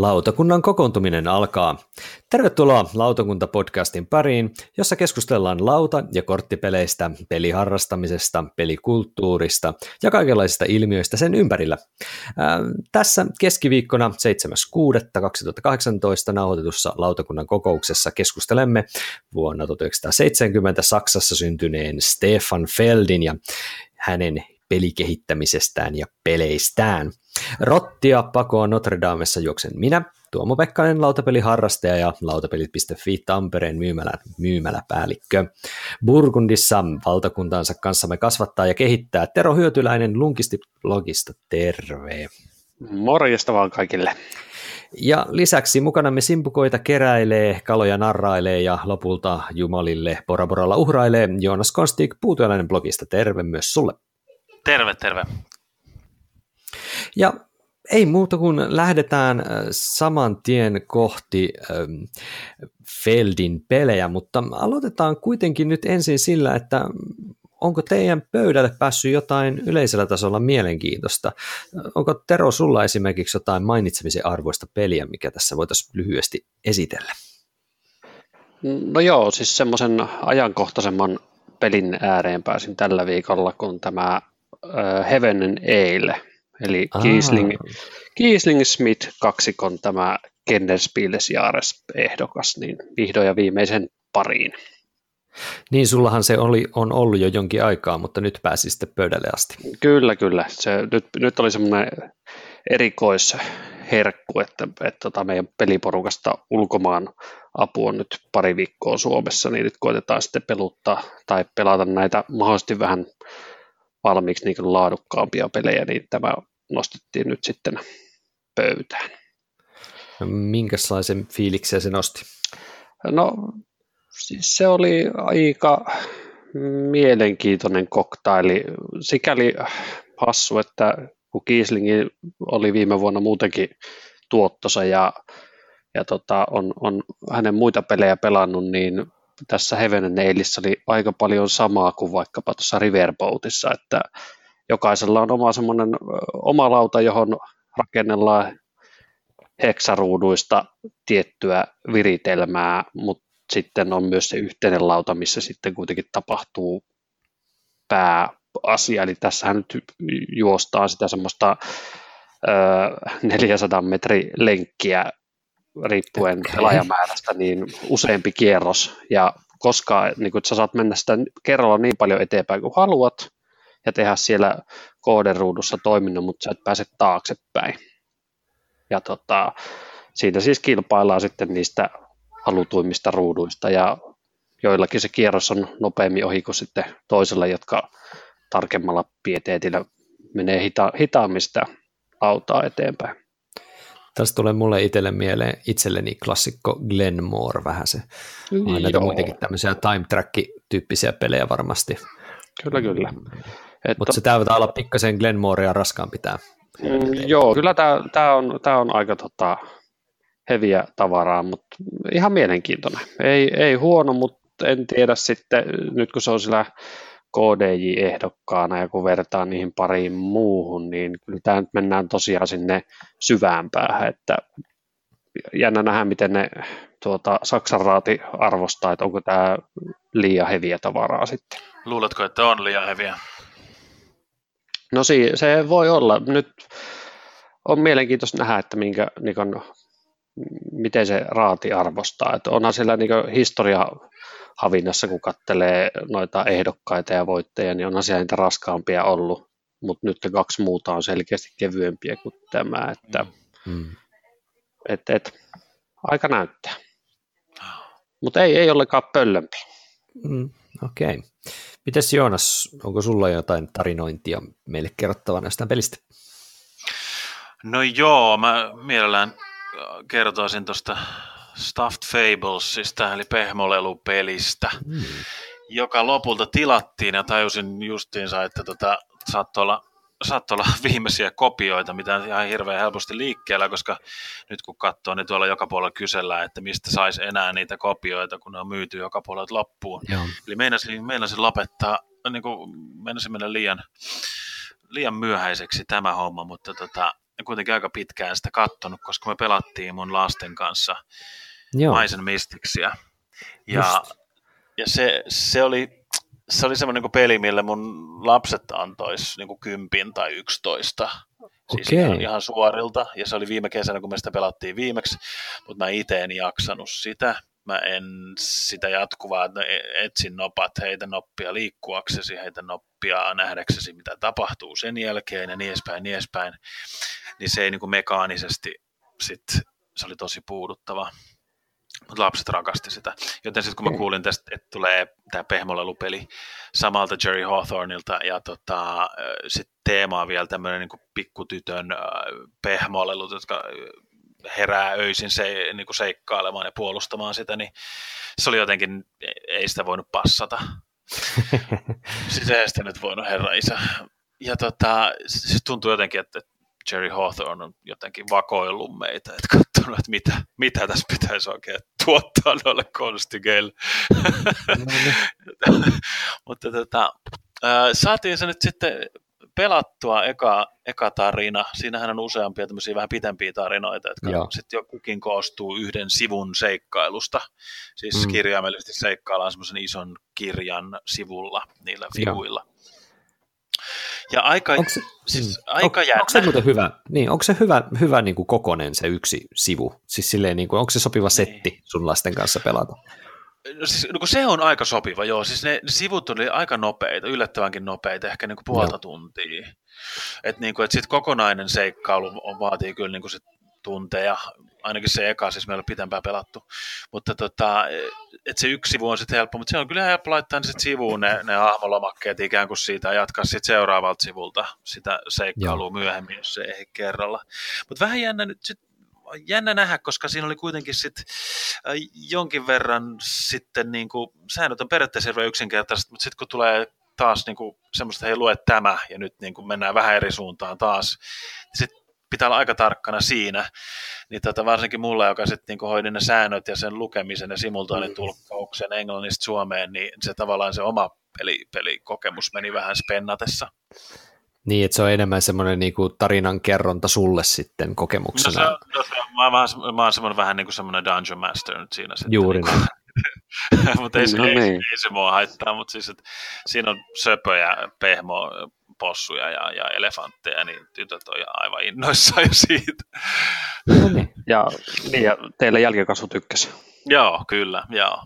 Lautakunnan kokoontuminen alkaa. Tervetuloa Lautakunta-podcastin pariin, jossa keskustellaan lauta- ja korttipeleistä, peliharrastamisesta, pelikulttuurista ja kaikenlaisista ilmiöistä sen ympärillä. Ää, tässä keskiviikkona 7.6.2018 nauhoitetussa lautakunnan kokouksessa keskustelemme vuonna 1970 Saksassa syntyneen Stefan Feldin ja hänen pelikehittämisestään ja peleistään. Rottia pakoon Notre Damessa juoksen minä, Tuomo Pekkanen, lautapeliharrastaja ja lautapelit.fi Tampereen myymälä, myymäläpäällikkö. Burgundissa valtakuntaansa kanssamme kasvattaa ja kehittää Tero Hyötyläinen Lunkisti-blogista. Terve! Morjesta vaan kaikille! Ja lisäksi mukanamme simpukoita keräilee, kaloja narrailee ja lopulta jumalille Boraboralla uhrailee Joonas Konstik Puutyöläinen blogista. Terve myös sulle! Terve, terve. Ja ei muuta kuin lähdetään äh, saman tien kohti ähm, Feldin pelejä, mutta aloitetaan kuitenkin nyt ensin sillä, että onko teidän pöydälle päässyt jotain yleisellä tasolla mielenkiintoista? Onko Tero sulla esimerkiksi jotain mainitsemisen arvoista peliä, mikä tässä voitaisiin lyhyesti esitellä? No joo, siis semmoisen ajankohtaisemman pelin ääreen pääsin tällä viikolla, kun tämä äh, Heaven and Ale, eli Kiesling, Kiesling Smith kaksikon tämä Kennerspieles Jaares ehdokas, niin vihdoin ja viimeisen pariin. Niin, sullahan se oli, on ollut jo jonkin aikaa, mutta nyt pääsi sitten pöydälle asti. Kyllä, kyllä. Se, nyt, nyt oli semmoinen erikoisherkku, että, että tota meidän peliporukasta ulkomaan apu on nyt pari viikkoa Suomessa, niin nyt koitetaan sitten peluttaa tai pelata näitä mahdollisesti vähän valmiiksi niin laadukkaampia pelejä, niin tämä nostettiin nyt sitten pöytään. No, minkälaisen fiiliksen se nosti? No siis se oli aika mielenkiintoinen koktaili. Sikäli hassu, että kun Kieslingi oli viime vuonna muutenkin tuottosa ja, ja tota, on, on hänen muita pelejä pelannut, niin tässä Heaven Nailissa oli aika paljon samaa kuin vaikkapa tuossa Riverboatissa, että jokaisella on oma semmoinen oma lauta, johon rakennellaan heksaruuduista tiettyä viritelmää, mutta sitten on myös se yhteinen lauta, missä sitten kuitenkin tapahtuu pääasia, eli tässähän nyt juostaa sitä semmoista 400 metri lenkkiä riippuen pelaajamäärästä, niin useampi kierros, ja koska niin kun, sä saat mennä sitä kerralla niin paljon eteenpäin kuin haluat, ja tehdä siellä kooderuudussa toiminnon, mutta sä et pääse taaksepäin. Ja tota, siitä siis kilpaillaan sitten niistä halutuimmista ruuduista, ja joillakin se kierros on nopeammin ohi kuin sitten toisella, jotka tarkemmalla pieteetillä menee hita- hitaammin sitä autaa eteenpäin. Tästä tulee mulle itselle mieleen itselleni klassikko Glenmore vähän se. On näitä muitakin tämmöisiä time track-tyyppisiä pelejä varmasti. Kyllä, kyllä. Mutta se täytyy olla pikkasen Glenmorea raskaan pitää. Mm, joo, kyllä tämä, on, on aika tota, heviä tavaraa, mutta ihan mielenkiintoinen. Ei, ei huono, mutta en tiedä sitten, nyt kun se on sillä KDJ-ehdokkaana ja kun vertaa niihin pariin muuhun, niin kyllä tämä nyt mennään tosiaan sinne syvään päähän, että jännä nähdä, miten ne tuota, Saksan raati arvostaa, että onko tämä liian heviä tavaraa sitten. Luuletko, että on liian heviä? No si- se voi olla. Nyt on mielenkiintoista nähdä, että minkä, niin kun, miten se raati arvostaa. Että onhan siellä niin historia havinnassa, kun katselee noita ehdokkaita ja voittajia, niin onhan siellä niitä raskaampia ollut, mutta nyt ne kaksi muuta on selkeästi kevyempiä kuin tämä, että mm. et, et, aika näyttää. Mutta ei, ei ollenkaan pöllömpi. Mm, Okei. Okay. Mites Joonas, onko sulla jotain tarinointia meille kerrottavana näistä pelistä? No joo, mä mielellään kertoisin tuosta Stuffed Fablesista, eli pehmolelupelistä, mm. joka lopulta tilattiin ja tajusin justiinsa, että tota, saattoi olla saattoi olla viimeisiä kopioita, mitä on ihan hirveän helposti liikkeellä, koska nyt kun katsoo, niin tuolla joka puolella kysellään, että mistä saisi enää niitä kopioita, kun ne on myyty joka puolella loppuun. Joo. Eli meinasin, meinasin lopettaa, niin kuin meinasin mennä liian, liian myöhäiseksi tämä homma, mutta tota, kuitenkin aika pitkään sitä kattonut, koska me pelattiin mun lasten kanssa Joo. Maisen Mysticsia. Ja, ja se, se oli, se oli semmoinen niin peli, millä mun lapset antois niin kympin tai yksitoista. Siis Okei. ihan, ihan suorilta. Ja se oli viime kesänä, kun me sitä pelattiin viimeksi, mutta mä itse en jaksanut sitä. Mä en sitä jatkuvaa, että e- etsin nopat, heitä noppia liikkuaksesi, heitä noppia nähdäksesi, mitä tapahtuu sen jälkeen ja niin edespäin, niin edespäin. Niin se ei niin kuin mekaanisesti sit, se oli tosi puuduttava. Mutta lapset rakasti sitä. Joten sitten kun mä kuulin tästä, että tulee tämä pehmolelupeli samalta Jerry Hawthornilta ja tota, sitten teemaa vielä tämmöinen niin pikkutytön pehmolelut, jotka herää öisin se, niin kuin seikkailemaan ja puolustamaan sitä, niin se oli jotenkin, ei sitä voinut passata. Siis ei sitä nyt voinut herra isä. Ja tota, se tuntuu jotenkin, että Jerry Hawthorne on jotenkin vakoillut meitä, että katsonut, että mitä, mitä tässä pitäisi oikein tuottaa noille konstigeille. Mutta tota, saatiin se nyt sitten pelattua eka, eka tarina. Siinähän on useampia tämmöisiä vähän pitempiä tarinoita, jotka Joo. sitten jokukin koostuu yhden sivun seikkailusta. Siis Mm. kirjaimellisesti seikkaillaan semmoisen ison kirjan sivulla niillä fivuilla. Ja aika, Onko se, siis mm. aika on, onko se muuten hyvä, niin, onko se hyvä, hyvä niin kuin kokonen se yksi sivu? Siis silleen, niin kuin, onko se sopiva setti sun lasten kanssa pelata? No, siis, no kun se on aika sopiva, joo. Siis ne, ne sivut oli aika nopeita, yllättävänkin nopeita, ehkä niin kuin puolta Joo. tuntia. Että niin et sitten kokonainen seikkailu on, vaatii kyllä niin kuin sit tunteja, ainakin se eka, siis meillä on pitempään pelattu. Mutta tota, että se yksi sivu on sitten helppo, mutta se on kyllä helppo laittaa sit sivuun ne, ne hahmolomakkeet ikään kuin siitä ja jatkaa sitten seuraavalta sivulta sitä seikkailua Joo. myöhemmin, jos se ei kerralla. Mutta vähän jännä nyt sit jännä nähdä, koska siinä oli kuitenkin sit, äh, jonkin verran sitten, niin kuin, säännöt on periaatteessa hirveän yksinkertaiset, mutta sitten kun tulee taas niin kuin, semmoista, hei lue tämä, ja nyt niin kuin, mennään vähän eri suuntaan taas, niin sitten pitää olla aika tarkkana siinä, niin tota, varsinkin mulla, joka sitten niin kuin, hoidi ne säännöt ja sen lukemisen ja simultaanitulkkauksen englannista Suomeen, niin se tavallaan se oma peli, pelikokemus meni vähän spennatessa. Niin, että se on enemmän semmoinen niin kuin tarinan kerronta sulle sitten No kokemuksena. se, on- no se, on- mä, mä, oon- mä oon semmoinen vähän niin kuin semmoinen dungeon master nyt siinä sitten. Juuri niin mutta ei, se- No ei, niin. ei, se mua haittaa, mutta siis, että siinä on söpöjä, pehmo, possuja ja, ja elefantteja, niin tytöt on aivan innoissaan jo siitä. No niin. Ja, niin, ja teillä jälkikasvu tykkäsi. joo, kyllä, joo.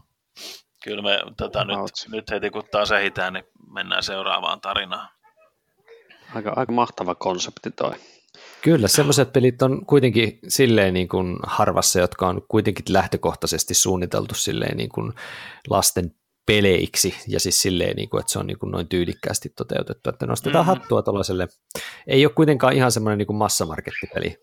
Kyllä me tota, nyt, nyt heti kun taas ehitään, niin mennään seuraavaan tarinaan. Aika, aika mahtava konsepti toi. Kyllä, sellaiset pelit on kuitenkin silleen niin kuin harvassa, jotka on kuitenkin lähtökohtaisesti suunniteltu silleen niin kuin lasten peleiksi ja siis silleen, niin kuin, että se on niin kuin noin tyylikkäästi toteutettu, että nostetaan Mhm. hattua tuollaiselle. Ei ole kuitenkaan ihan semmoinen niin kuin massamarkettipeli.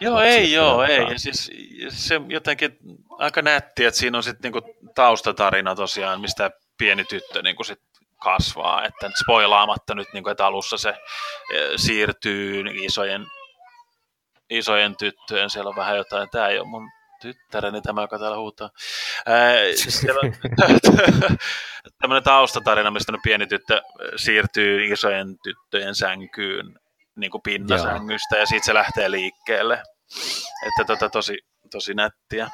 Joo, Lapsille ei joo, ei. Ja siis se jotenkin aika nätti, että siinä on sitten niinku taustatarina tosiaan, mistä pieni tyttö niinku sit kasvaa, että spoilaamatta nyt, niinku, että alussa se eh, siirtyy isojen, isojen tyttöjen, siellä on vähän jotain, tämä ei ole mun tyttäreni tämä, joka täällä huutaa. Ää, siellä on tämmöinen taustatarina, mistä pieni tyttö siirtyy isojen tyttöjen sänkyyn niin kuin pinnasängystä ja siitä se lähtee liikkeelle. Että tota, tosi, tosi nättiä.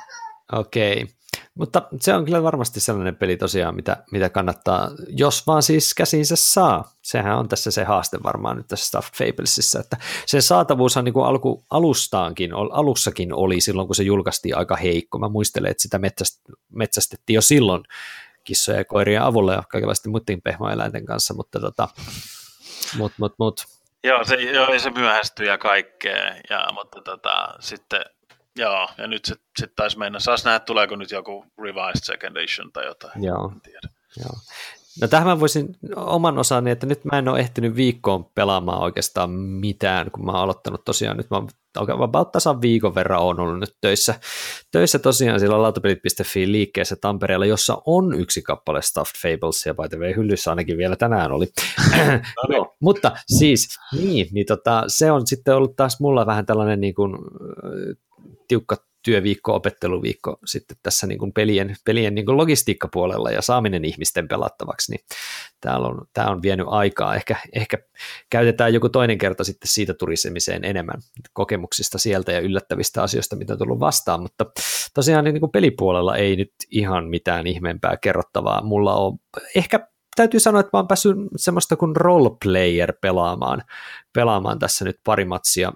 Okei, mutta se on kyllä varmasti sellainen peli tosiaan, mitä, mitä kannattaa, jos vaan siis käsiinsä saa. Sehän on tässä se haaste varmaan nyt tässä Stuffed Fablesissa, että sen saatavuushan niin kuin alku, alustaankin, alussakin oli silloin, kun se julkaistiin aika heikko. Mä muistelen, että sitä metsäst, metsästettiin jo silloin kissoja ja koirien avulla ja kaikenlaisten muiden pehmoeläinten kanssa, mutta tota, mut, mut, mut. Joo, se, joo, se myöhästyi ja kaikkea, ja, mutta tota, sitten Joo, ja nyt sitten sit taisi mennä. Saas nähdä, tuleeko nyt joku revised second edition tai jotain. Joo. En tiedä. Joo. No tähän mä voisin oman osani, että nyt mä en ole ehtinyt viikkoon pelaamaan oikeastaan mitään, kun mä oon aloittanut tosiaan nyt, mä oon oikein about tasan viikon verran on ollut nyt töissä, töissä tosiaan sillä lautapelit.fi liikkeessä Tampereella, jossa on yksi kappale Stuffed Fables, ja by the way, hyllyssä ainakin vielä tänään oli. No niin. no, mutta siis, niin, niin tota, se on sitten ollut taas mulla vähän tällainen niin kuin, tiukka työviikko, opetteluviikko sitten tässä niin kuin pelien, pelien niin kuin logistiikkapuolella ja saaminen ihmisten pelattavaksi, niin täällä on, tämä on vienyt aikaa. Ehkä, ehkä käytetään joku toinen kerta sitten siitä turisemiseen enemmän kokemuksista sieltä ja yllättävistä asioista, mitä on tullut vastaan, mutta tosiaan niin kuin pelipuolella ei nyt ihan mitään ihmeempää kerrottavaa. Mulla on ehkä täytyy sanoa, että mä oon päässyt semmoista kuin roleplayer pelaamaan, pelaamaan tässä nyt pari matsia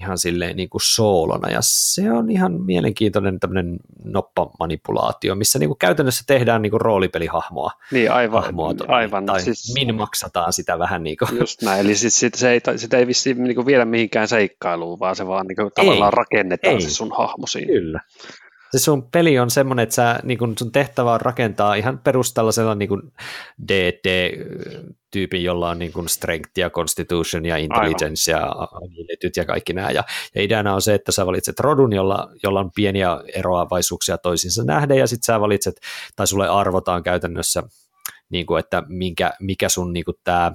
ihan silleen niin kuin soolona, ja se on ihan mielenkiintoinen tämmöinen noppamanipulaatio, missä niin kuin käytännössä tehdään niin kuin roolipelihahmoa. Niin, aivan. Hahmoa, aivan tai siis, min maksataan sitä vähän niin kuin. Just näin, eli sit, sit, se ei, sitä ei vissiin niin kuin viedä mihinkään seikkailuun, vaan se vaan niin kuin, tavallaan rakennetaan ei. se sun hahmo siinä. Kyllä. Se sun peli on semmoinen, että sä, niin kun sun tehtävä on rakentaa ihan perustallisella niin DD-tyypin, jolla on niin kun strength ja constitution ja intelligence Aivan. ja abilityt ja kaikki nämä. Ja, ja ideana on se, että sä valitset rodun, jolla, jolla on pieniä eroavaisuuksia toisiinsa nähden, ja sitten sä valitset, tai sulle arvotaan käytännössä, niin kuin, että minkä, mikä sun niin tämä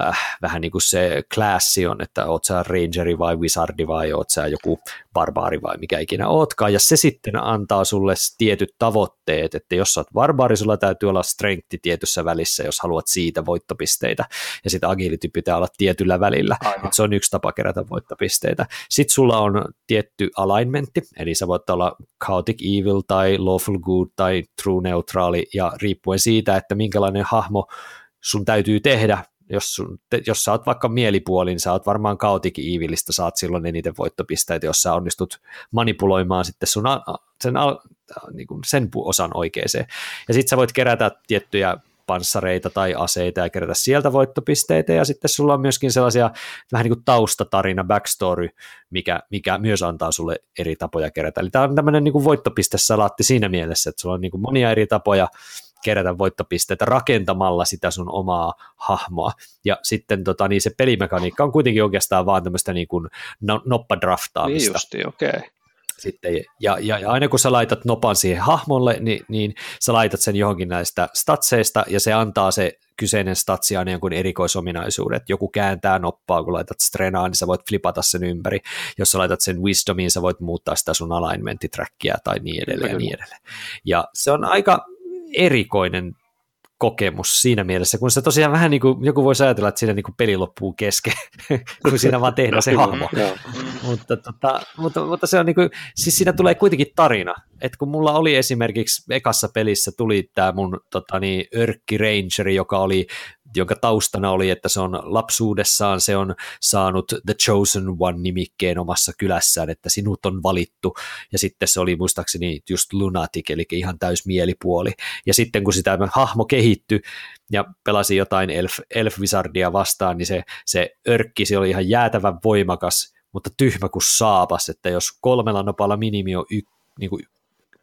äh, vähän niin kuin se klassi on, että oot sä rangeri vai wizardi vai oot sä joku barbaari vai mikä ikinä ootkaan, ja se sitten antaa sulle tietyt tavoitteet, että jos sä oot barbaari, sulla täytyy olla strengthi tietyssä välissä, jos haluat siitä voittopisteitä, ja sitten agility pitää olla tietyllä välillä, että se on yksi tapa kerätä voittopisteitä. Sitten sulla on tietty alignmentti, eli sä voit olla chaotic evil tai lawful good tai true neutraali, ja riippuen siitä, että minkälainen hahmo sun täytyy tehdä, jos, sun, jos sä oot vaikka mielipuolin, sä oot varmaan kaotik iivilistä, saat silloin eniten voittopisteitä, jos sä onnistut manipuloimaan sitten sun sen, niin kuin sen osan oikeeseen. Ja sitten sä voit kerätä tiettyjä panssareita tai aseita ja kerätä sieltä voittopisteitä, ja sitten sulla on myöskin sellaisia vähän niin kuin taustatarina, backstory, mikä, mikä myös antaa sulle eri tapoja kerätä. Eli tämä on tämmöinen niin voittopistesalaatti siinä mielessä, että sulla on niin kuin monia eri tapoja kerätä voittopisteitä rakentamalla sitä sun omaa hahmoa. Ja sitten tota, niin se pelimekaniikka on kuitenkin oikeastaan vaan tämmöistä niin kuin no, noppadraftaamista. Niin justi, okei. Okay. Sitten, ja, ja, ja aina kun sä laitat nopan siihen hahmolle, niin, niin sä laitat sen johonkin näistä statseista, ja se antaa se kyseinen statsi aina jonkun erikoisominaisuudet. Joku kääntää noppaa, kun laitat strenaa, niin sä voit flipata sen ympäri. Jos sä laitat sen wisdomiin, sä voit muuttaa sitä sun alignmentitrackia tai niin edelleen ja niin edelleen. Ja se on aika erikoinen kokemus siinä mielessä, kun se tosiaan vähän niin kuin, joku voisi ajatella, että siinä niin kuin peli loppuu kesken, kun siinä vaan tehdään se hahmo. mutta, tota, mutta, mutta, se on niin kuin, siis siinä tulee kuitenkin tarina, että kun mulla oli esimerkiksi ekassa pelissä tuli tämä mun tota niin, Örkki Rangeri, joka oli jonka taustana oli, että se on lapsuudessaan se on saanut The Chosen One-nimikkeen omassa kylässään, että sinut on valittu, ja sitten se oli muistaakseni just lunatic, eli ihan täys mielipuoli, ja sitten kun sitä hahmo kehittyi, ja pelasi jotain Elf, Elf Wizardia vastaan, niin se, se örkki, se oli ihan jäätävän voimakas, mutta tyhmä kuin saapas, että jos kolmella nopalla minimi on y, niin kuin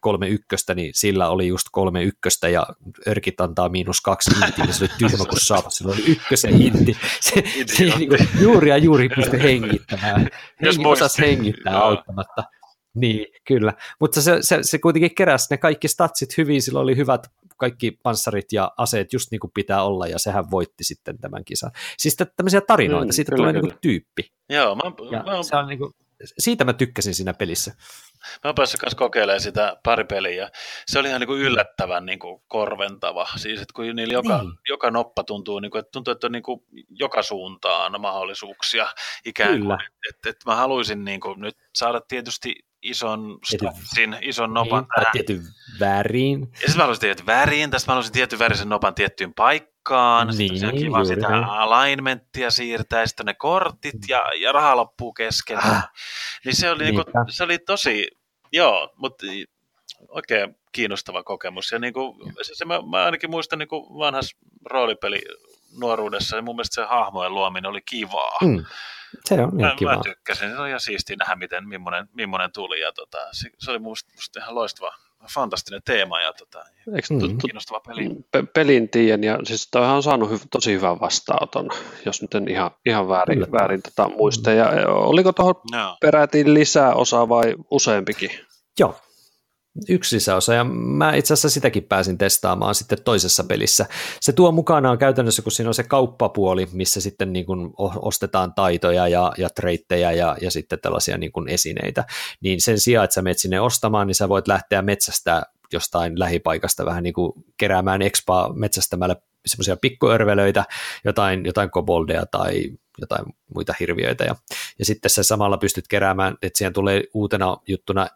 kolme ykköstä, niin sillä oli just kolme ykköstä ja örkit antaa miinus kaksi hintiä, niin se oli tyhmä kuin saapa, sillä oli ykkösen hinti. Se, se niin kuin, juuri ja juuri pystyi hengittämään. Hengi osasi hengittää auttamatta. Niin, kyllä. Mutta se, se, se kuitenkin keräsi ne kaikki statsit hyvin, sillä oli hyvät kaikki panssarit ja aseet just niin kuin pitää olla, ja sehän voitti sitten tämän kisan. Siis tämmöisiä tarinoita, mm, siitä kyllä, tulee kyllä. Niin kuin tyyppi. Joo, mä, ja mä, se on niin kuin, siitä mä tykkäsin siinä pelissä. Mä oon päässyt kanssa kokeilemaan sitä pari peliä. Se oli ihan niin kuin yllättävän niin kuin korventava. Siis, että kun niillä joka, niin. joka noppa tuntuu, niin kuin, että tuntuu, että on niin kuin joka suuntaan mahdollisuuksia ikään kuin. Että, että, että mä haluaisin niin kuin nyt saada tietysti ison statsin, ison nopan niin, tähän. tietyn väriin. Ja sitten mä haluaisin tietyn väriin, tästä mä haluaisin tietyn värisen nopan tiettyyn paikkaan. Niin, sitten kiva juuri. sitä alignmenttia siirtää, ja sitten ne kortit ja, ja raha loppuu kesken. Ah, niin se oli, niinku, se oli tosi, joo, mutta oikein kiinnostava kokemus. Ja niinku, se, se, mä, mä ainakin muistan niinku vanhas roolipeli nuoruudessa, ja mun mielestä se hahmojen luominen oli kivaa. Mm. Se on mä, kiva. mä tykkäsin, se oli ihan siistiä nähdä, miten, millainen, millainen tuli, ja tota, se, se oli musta, musta ihan loistava, fantastinen teema ja tota, Eikö, mm. kiinnostava peli. Pe- pelin tiedän, ja siis toihan on saanut hy- tosi hyvän vastaanoton, jos nyt en ihan, ihan väärin, väärin tota muista. Ja oliko tuohon no. peräti lisää osa vai useampikin? Joo, Yksi lisäosa, ja mä itse asiassa sitäkin pääsin testaamaan sitten toisessa pelissä. Se tuo mukanaan käytännössä, kun siinä on se kauppapuoli, missä sitten niin kuin ostetaan taitoja ja, ja treittejä ja, ja sitten tällaisia niin kuin esineitä, niin sen sijaan, että sä menet sinne ostamaan, niin sä voit lähteä metsästä jostain lähipaikasta vähän niin kuin keräämään expaa metsästämällä semmoisia pikkuörvelöitä, jotain, jotain koboldeja tai jotain muita hirviöitä. Ja, ja sitten sä samalla pystyt keräämään, että siihen tulee uutena juttuna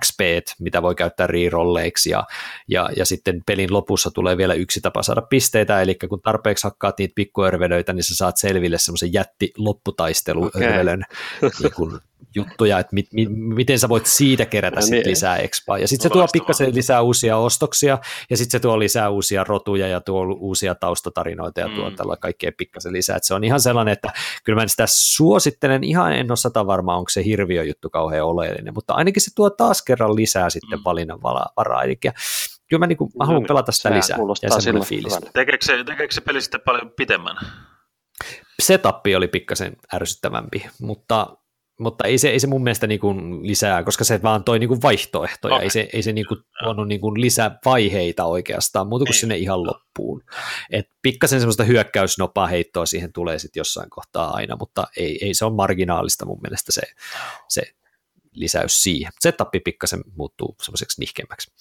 XP, mitä voi käyttää rerolleiksi, ja, ja, ja sitten pelin lopussa tulee vielä yksi tapa saada pisteitä, eli kun tarpeeksi hakkaat niitä pikkuörvelöitä, niin sä saat selville semmoisen jätti lopputaisteluörvelön okay. niin kun juttuja, että mit, mit, miten sä voit siitä kerätä no, sit niin. lisää expaa. Ja sitten se tuo pikkasen lisää uusia ostoksia, ja sitten se tuo lisää uusia rotuja ja tuo uusia taustatarinoita ja tuo mm. tällä kaikkea pikkasen lisää. Et se on ihan sellainen, että kyllä mä sitä suosittelen, ihan en ole sata varma, onko se hirviöjuttu kauhean oleellinen, mutta ainakin se tuo taas kerran lisää sitten mm. valinnanvaraa. Eli kyllä mä, niin kuin, mä haluan pelata sitä lisää. Ja semmoinen fiilis. Tekeekö se, tekeekö se peli sitten paljon pitemmän? Setappi oli pikkasen ärsyttävämpi, mutta mutta ei se, ei se mun mielestä niin kuin lisää, koska se vaan toi niin kuin vaihtoehtoja, okay. ei se, ei se niin kuin on niin kuin lisävaiheita oikeastaan, muuta kuin sinne ihan loppuun. Et pikkasen semmoista hyökkäysnopaa heittoa siihen tulee sitten jossain kohtaa aina, mutta ei, ei se ole marginaalista mun mielestä se, se lisäys siihen. Setup pikkasen muuttuu semmoiseksi nihkemmäksi.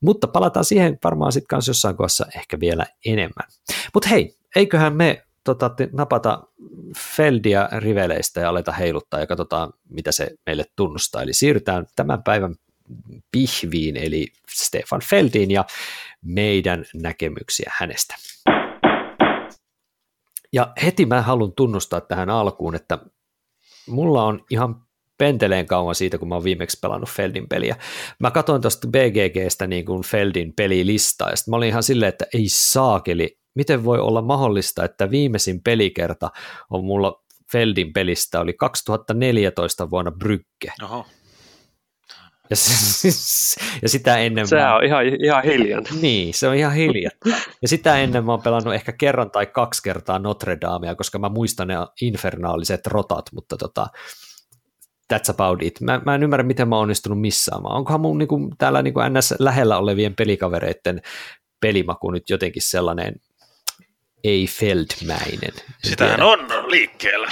Mutta palataan siihen varmaan sitten kanssa jossain kohdassa ehkä vielä enemmän. Mutta hei, eiköhän me tota, napata Feldia riveleistä ja aleta heiluttaa ja katsotaan, mitä se meille tunnustaa. Eli siirrytään tämän päivän pihviin, eli Stefan Feldiin ja meidän näkemyksiä hänestä. Ja heti mä haluan tunnustaa tähän alkuun, että mulla on ihan penteleen kauan siitä, kun mä oon viimeksi pelannut Feldin peliä. Mä katsoin tuosta BGGstä niin kuin Feldin pelilistaa, ja mä olin ihan silleen, että ei saakeli, miten voi olla mahdollista, että viimeisin pelikerta on mulla Feldin pelistä oli 2014 vuonna Brygge. Oho. Ja, ja sitä ennen... Se mä... on ihan, ihan hiljan. Niin, se on ihan hiljan. Ja sitä ennen mä oon pelannut ehkä kerran tai kaksi kertaa Notre Damea, koska mä muistan ne infernaaliset rotat, mutta tota, that's about it. Mä, mä en ymmärrä, miten mä oon onnistunut missaamaan. Onkohan mun niin kuin, täällä niin kuin NS lähellä olevien pelikavereiden pelimaku nyt jotenkin sellainen ei Feldmäinen. Sitähän tiedä. on liikkeellä.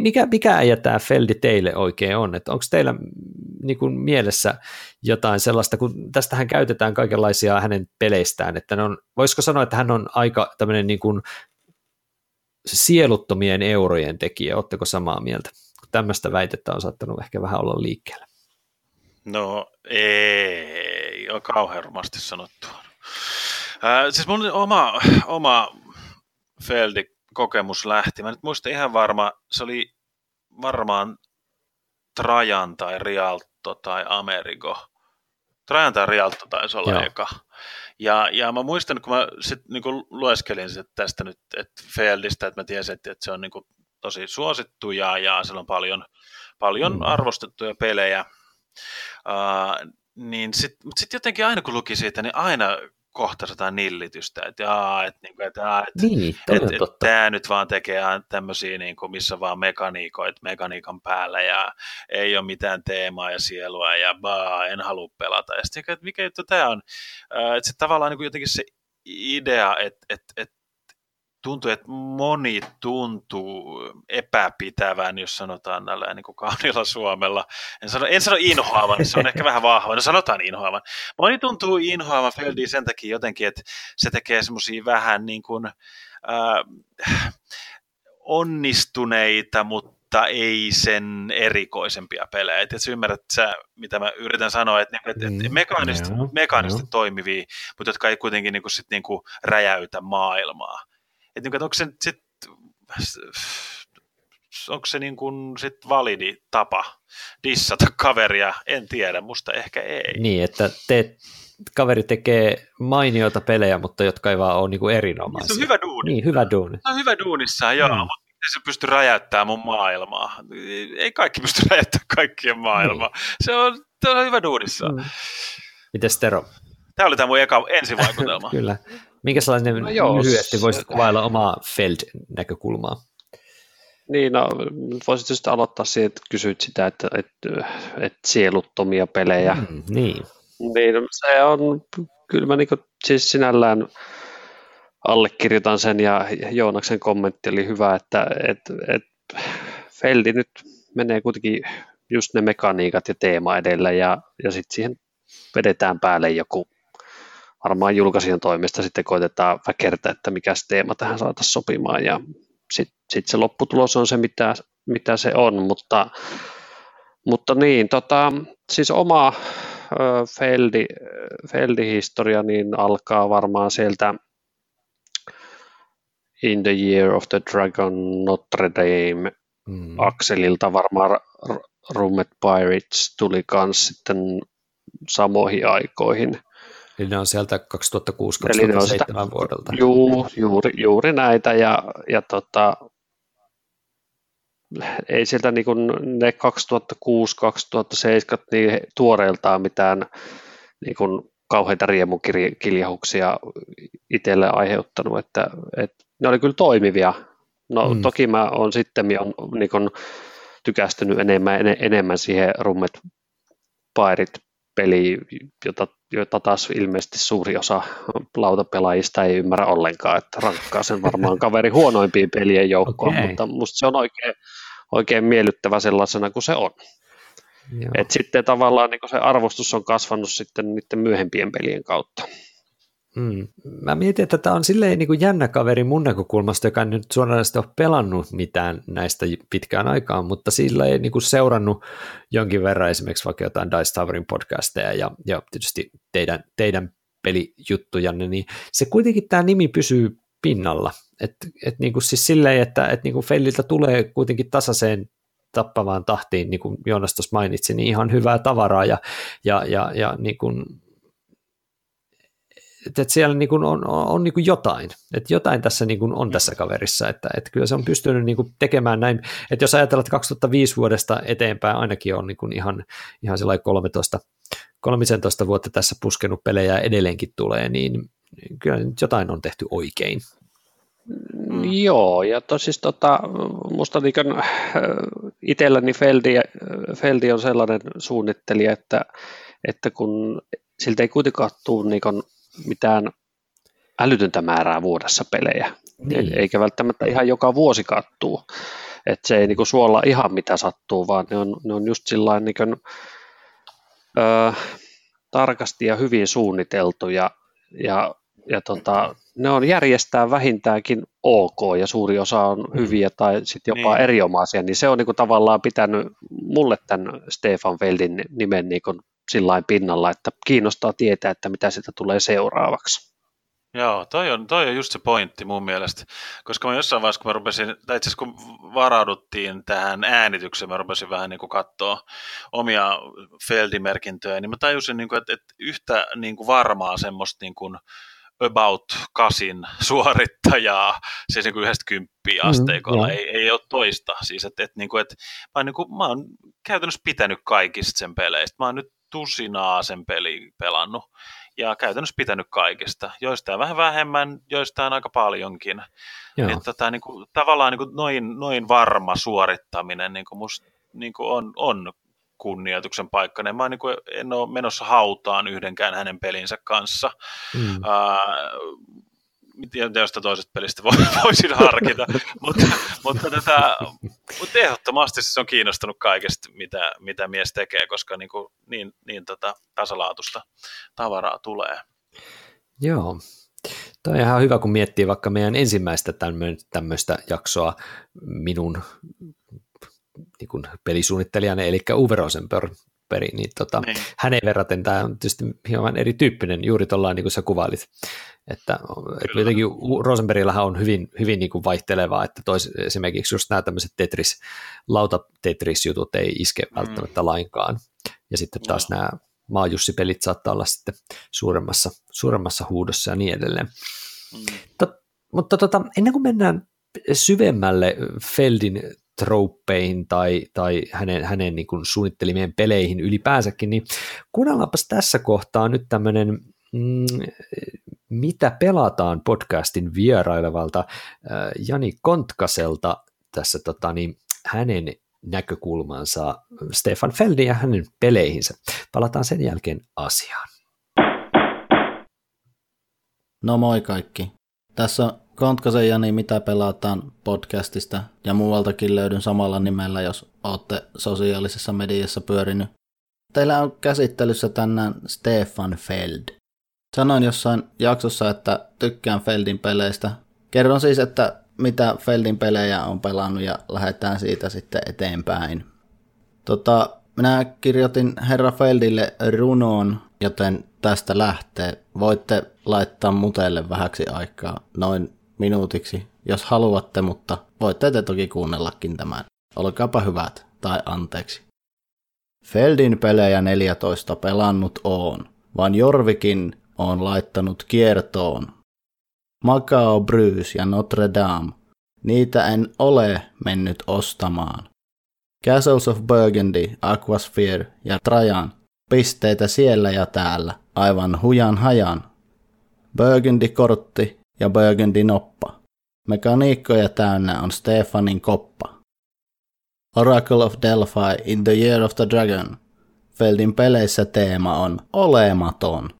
Mikä, mikä äijä tämä Feldi teille oikein on? Onko teillä niin kuin mielessä jotain sellaista, kun tästähän käytetään kaikenlaisia hänen peleistään, että on, voisiko sanoa, että hän on aika tämmöinen niin kuin sieluttomien eurojen tekijä, oletteko samaa mieltä? Tämmöistä väitettä on saattanut ehkä vähän olla liikkeellä. No ei, on kauhean rumasti sanottu. Äh, siis mun oma, oma Feldi-kokemus lähti. Mä nyt muistan ihan varma, se oli varmaan Trajan tai Rialto tai Amerigo. Trajan tai Rialto taisi olla Joo. eka. Ja, ja mä muistan, kun mä sit niinku lueskelin sit tästä nyt, että Feldistä, että mä tiesin, että, että se on niinku tosi suosittu ja, ja siellä on paljon, paljon mm. arvostettuja pelejä. Uh, niin sitten sit jotenkin aina kun luki siitä, niin aina kohta jotain nillitystä, että jaa, että, niin kuin, että, että, niin, että, että tämä nyt vaan tekee tämmöisiä, niin kuin, missä vaan mekaniikoit mekaniikan päällä ja ei ole mitään teemaa ja sielua ja baa, en halua pelata. Ja sitten, että mikä juttu tämä on, että se tavallaan niin kuin jotenkin se idea, että, että, että tuntuu, että moni tuntuu epäpitävän, jos sanotaan näillä niin kuin kaunilla suomella. En sano, en sano inhoavan, se on ehkä vähän vahva, no sanotaan inhoavan. Moni tuntuu inhoavan Feldi sen takia jotenkin, että se tekee semmoisia vähän niin kuin, äh, onnistuneita, mutta ei sen erikoisempia pelejä. Et, et sä ymmärrät sä, mitä mä yritän sanoa, että et, et mm, mekaanisesti, mekaanisesti toimivia, mutta jotka ei kuitenkin niin kuin, sit, niin kuin räjäytä maailmaa että, niin, onko se sit, onko se niin kuin sit validi tapa dissata kaveria, en tiedä, musta ehkä ei. Niin, että te, kaveri tekee mainioita pelejä, mutta jotka ei vaan ole niin kuin erinomaisia. Se on hyvä duuni. Niin, hyvä duuni. Se on hyvä duunissa, joo, mm. mutta se pysty räjäyttämään mun maailmaa. Ei kaikki pysty räjäyttämään kaikkien maailmaa. Niin. Se, on, se on hyvä duunissa. Mm. Mites Tero? Tämä oli tämä mun eka ensivaikutelma. Kyllä. Minkä sellainen no joo, lyhyesti voisit kuvailla omaa Feld-näkökulmaa? Niin, no, voisit just aloittaa siitä, että kysyt sitä, että, että, että sieluttomia pelejä. Mm, niin. Niin, se on, kyllä mä niin kuin, siis sinällään allekirjoitan sen ja Joonaksen kommentti oli hyvä, että et, et Feldi nyt menee kuitenkin just ne mekaniikat ja teema edellä ja, ja sitten siihen vedetään päälle joku varmaan julkaisijan toimesta sitten koitetaan väkertä, että mikä teema tähän saataisiin sopimaan ja sitten sit se lopputulos on se, mitä, mitä se on, mutta, mutta niin, tota, siis oma Feldi, Feldi-historia niin alkaa varmaan sieltä In the Year of the Dragon Notre Dame mm. akselilta varmaan Rummet Pirates tuli kans sitten samoihin aikoihin. Eli ne on sieltä 2006-2007 vuodelta. Juu, juuri, juuri näitä ja, ja tota, ei sieltä niin kuin ne 2006-2007 niin tuoreeltaan mitään niin kuin kauheita riemukiljahuksia itselle aiheuttanut, että, että ne oli kyllä toimivia. No mm. toki mä on sitten on, niin kuin, tykästynyt enemmän, enemmän siihen rummet pairit peli, jota, jota taas ilmeisesti suuri osa lautapelaajista ei ymmärrä ollenkaan, että rankkaa sen varmaan kaveri huonoimpiin pelien joukkoon, okay. mutta musta se on oikein, oikein miellyttävä sellaisena kuin se on. Et sitten tavallaan niin se arvostus on kasvanut sitten niiden myöhempien pelien kautta. Mm. Mä mietin, että tämä on silleen niin kuin jännä kaveri mun näkökulmasta, joka ei nyt suoranaisesti ole pelannut mitään näistä pitkään aikaan, mutta sillä ei niin kuin seurannut jonkin verran esimerkiksi vaikka jotain Dice Towerin podcasteja ja, ja tietysti teidän, teidän pelijuttujanne, niin se kuitenkin tämä nimi pysyy pinnalla. Että et niin kuin siis silleen, että et niin kuin Felliltä tulee kuitenkin tasaiseen tappavaan tahtiin, niin kuin Joonas tuossa mainitsi, niin ihan hyvää tavaraa ja, ja, ja, ja niin kuin että, että siellä niin kuin on, on, on niin kuin jotain, että jotain tässä niin kuin on tässä kaverissa, että, että kyllä se on pystynyt niin kuin tekemään näin, että jos ajatellaan, että 2005 vuodesta eteenpäin ainakin on niin kuin ihan, ihan 13, 13 vuotta tässä puskenut pelejä edelleenkin tulee, niin kyllä nyt jotain on tehty oikein. Mm. Joo, ja tosis tota, musta niin itselläni Feldi, Feldi on sellainen suunnittelija, että, että kun siltä ei kuitenkaan tule niin mitään älytöntä määrää vuodessa pelejä, niin. eikä välttämättä ihan joka vuosi kattuu. Että se ei niinku suolla ihan mitä sattuu, vaan ne on, ne on just sillä niinku, tarkasti ja hyvin suunniteltuja ja, ja tota, ne on järjestää vähintäänkin ok ja suuri osa on mm. hyviä tai sitten jopa niin. erinomaisia, niin se on niinku tavallaan pitänyt mulle tämän Stefan Feldin nimen niinku sillä pinnalla, että kiinnostaa tietää, että mitä sitä tulee seuraavaksi. Joo, toi on, toi on just se pointti mun mielestä, koska mä jossain vaiheessa, kun mä rupesin, tai itse asiassa kun varauduttiin tähän äänitykseen, mä rupesin vähän niin kuin katsoa omia Feldimerkintöjä, niin mä tajusin, niin kuin, että, että yhtä niin kuin varmaa semmoista niin kuin about kasin suorittajaa, siis niin kuin yhdestä kymppiä mm, asteikolla, mm, ei, ei ole toista. Siis, että, että, niin kuin, että mä, niin kuin, mä oon käytännössä pitänyt kaikista sen peleistä. Mä oon nyt tusinaa sen peli pelannut ja käytännössä pitänyt kaikista. Joistain vähän vähemmän, joistain aika paljonkin. Joo. Että tota, niin kuin, tavallaan niin kuin noin, noin varma suorittaminen niin kuin musta, niin kuin on, on kunnioituksen paikka. Mä niin kuin, en ole menossa hautaan yhdenkään hänen pelinsä kanssa. Mm. Uh, josta toisesta pelistä voisin harkita, mutta, mutta, tätä, mutta ehdottomasti se on kiinnostunut kaikesta, mitä, mitä mies tekee, koska niin, kuin, niin, niin tota, tasalaatusta tavaraa tulee. Joo, Tuo on ihan hyvä, kun miettii vaikka meidän ensimmäistä tämmöistä jaksoa minun niin kuin pelisuunnittelijana, eli Uwe Rosenberg, peri, niin, tota, niin. häneen verraten tämä on tietysti hieman erityyppinen, juuri tuollainen niin kuin sä kuvailit, että, että jotenkin Rosenbergillähän on hyvin, hyvin niin kuin vaihtelevaa, että tois, esimerkiksi just nämä tämmöiset Tetris, lauta Tetris-jutut ei iske mm. välttämättä lainkaan, ja sitten taas no. nämä maajussipelit saattaa olla sitten suuremmassa, suuremmassa huudossa ja niin edelleen. Mm. Tot, mutta tota, ennen kuin mennään syvemmälle Feldin tropeihin tai, tai hänen, hänen niin kuin suunnittelimien peleihin ylipäänsä,kin niin kuunnellaanpas tässä kohtaa nyt tämmöinen mm, mitä pelataan podcastin vierailevalta äh, Jani Kontkaselta tässä tota, niin, hänen näkökulmansa Stefan Feldin ja hänen peleihinsä. Palataan sen jälkeen asiaan. No moi kaikki. Tässä on Kontkasen Jani, mitä pelataan podcastista ja muualtakin löydyn samalla nimellä, jos olette sosiaalisessa mediassa pyörinyt. Teillä on käsittelyssä tänään Stefan Feld. Sanoin jossain jaksossa, että tykkään Feldin peleistä. Kerron siis, että mitä Feldin pelejä on pelannut ja lähdetään siitä sitten eteenpäin. Tota, minä kirjoitin Herra Feldille runoon, joten tästä lähtee. Voitte laittaa mutelle vähäksi aikaa, noin minuutiksi, jos haluatte, mutta voitte te toki kuunnellakin tämän. Olkaapa hyvät, tai anteeksi. Feldin pelejä 14 pelannut on, vaan Jorvikin on laittanut kiertoon. Macao Bruce ja Notre Dame, niitä en ole mennyt ostamaan. Castles of Burgundy, Aquasphere ja Trajan, pisteitä siellä ja täällä, aivan hujan hajan. Burgundy-kortti ja Burgundy-noppa. Mekaniikkoja täynnä on Stefanin koppa. Oracle of Delphi in the Year of the Dragon. Feldin peleissä teema on olematon.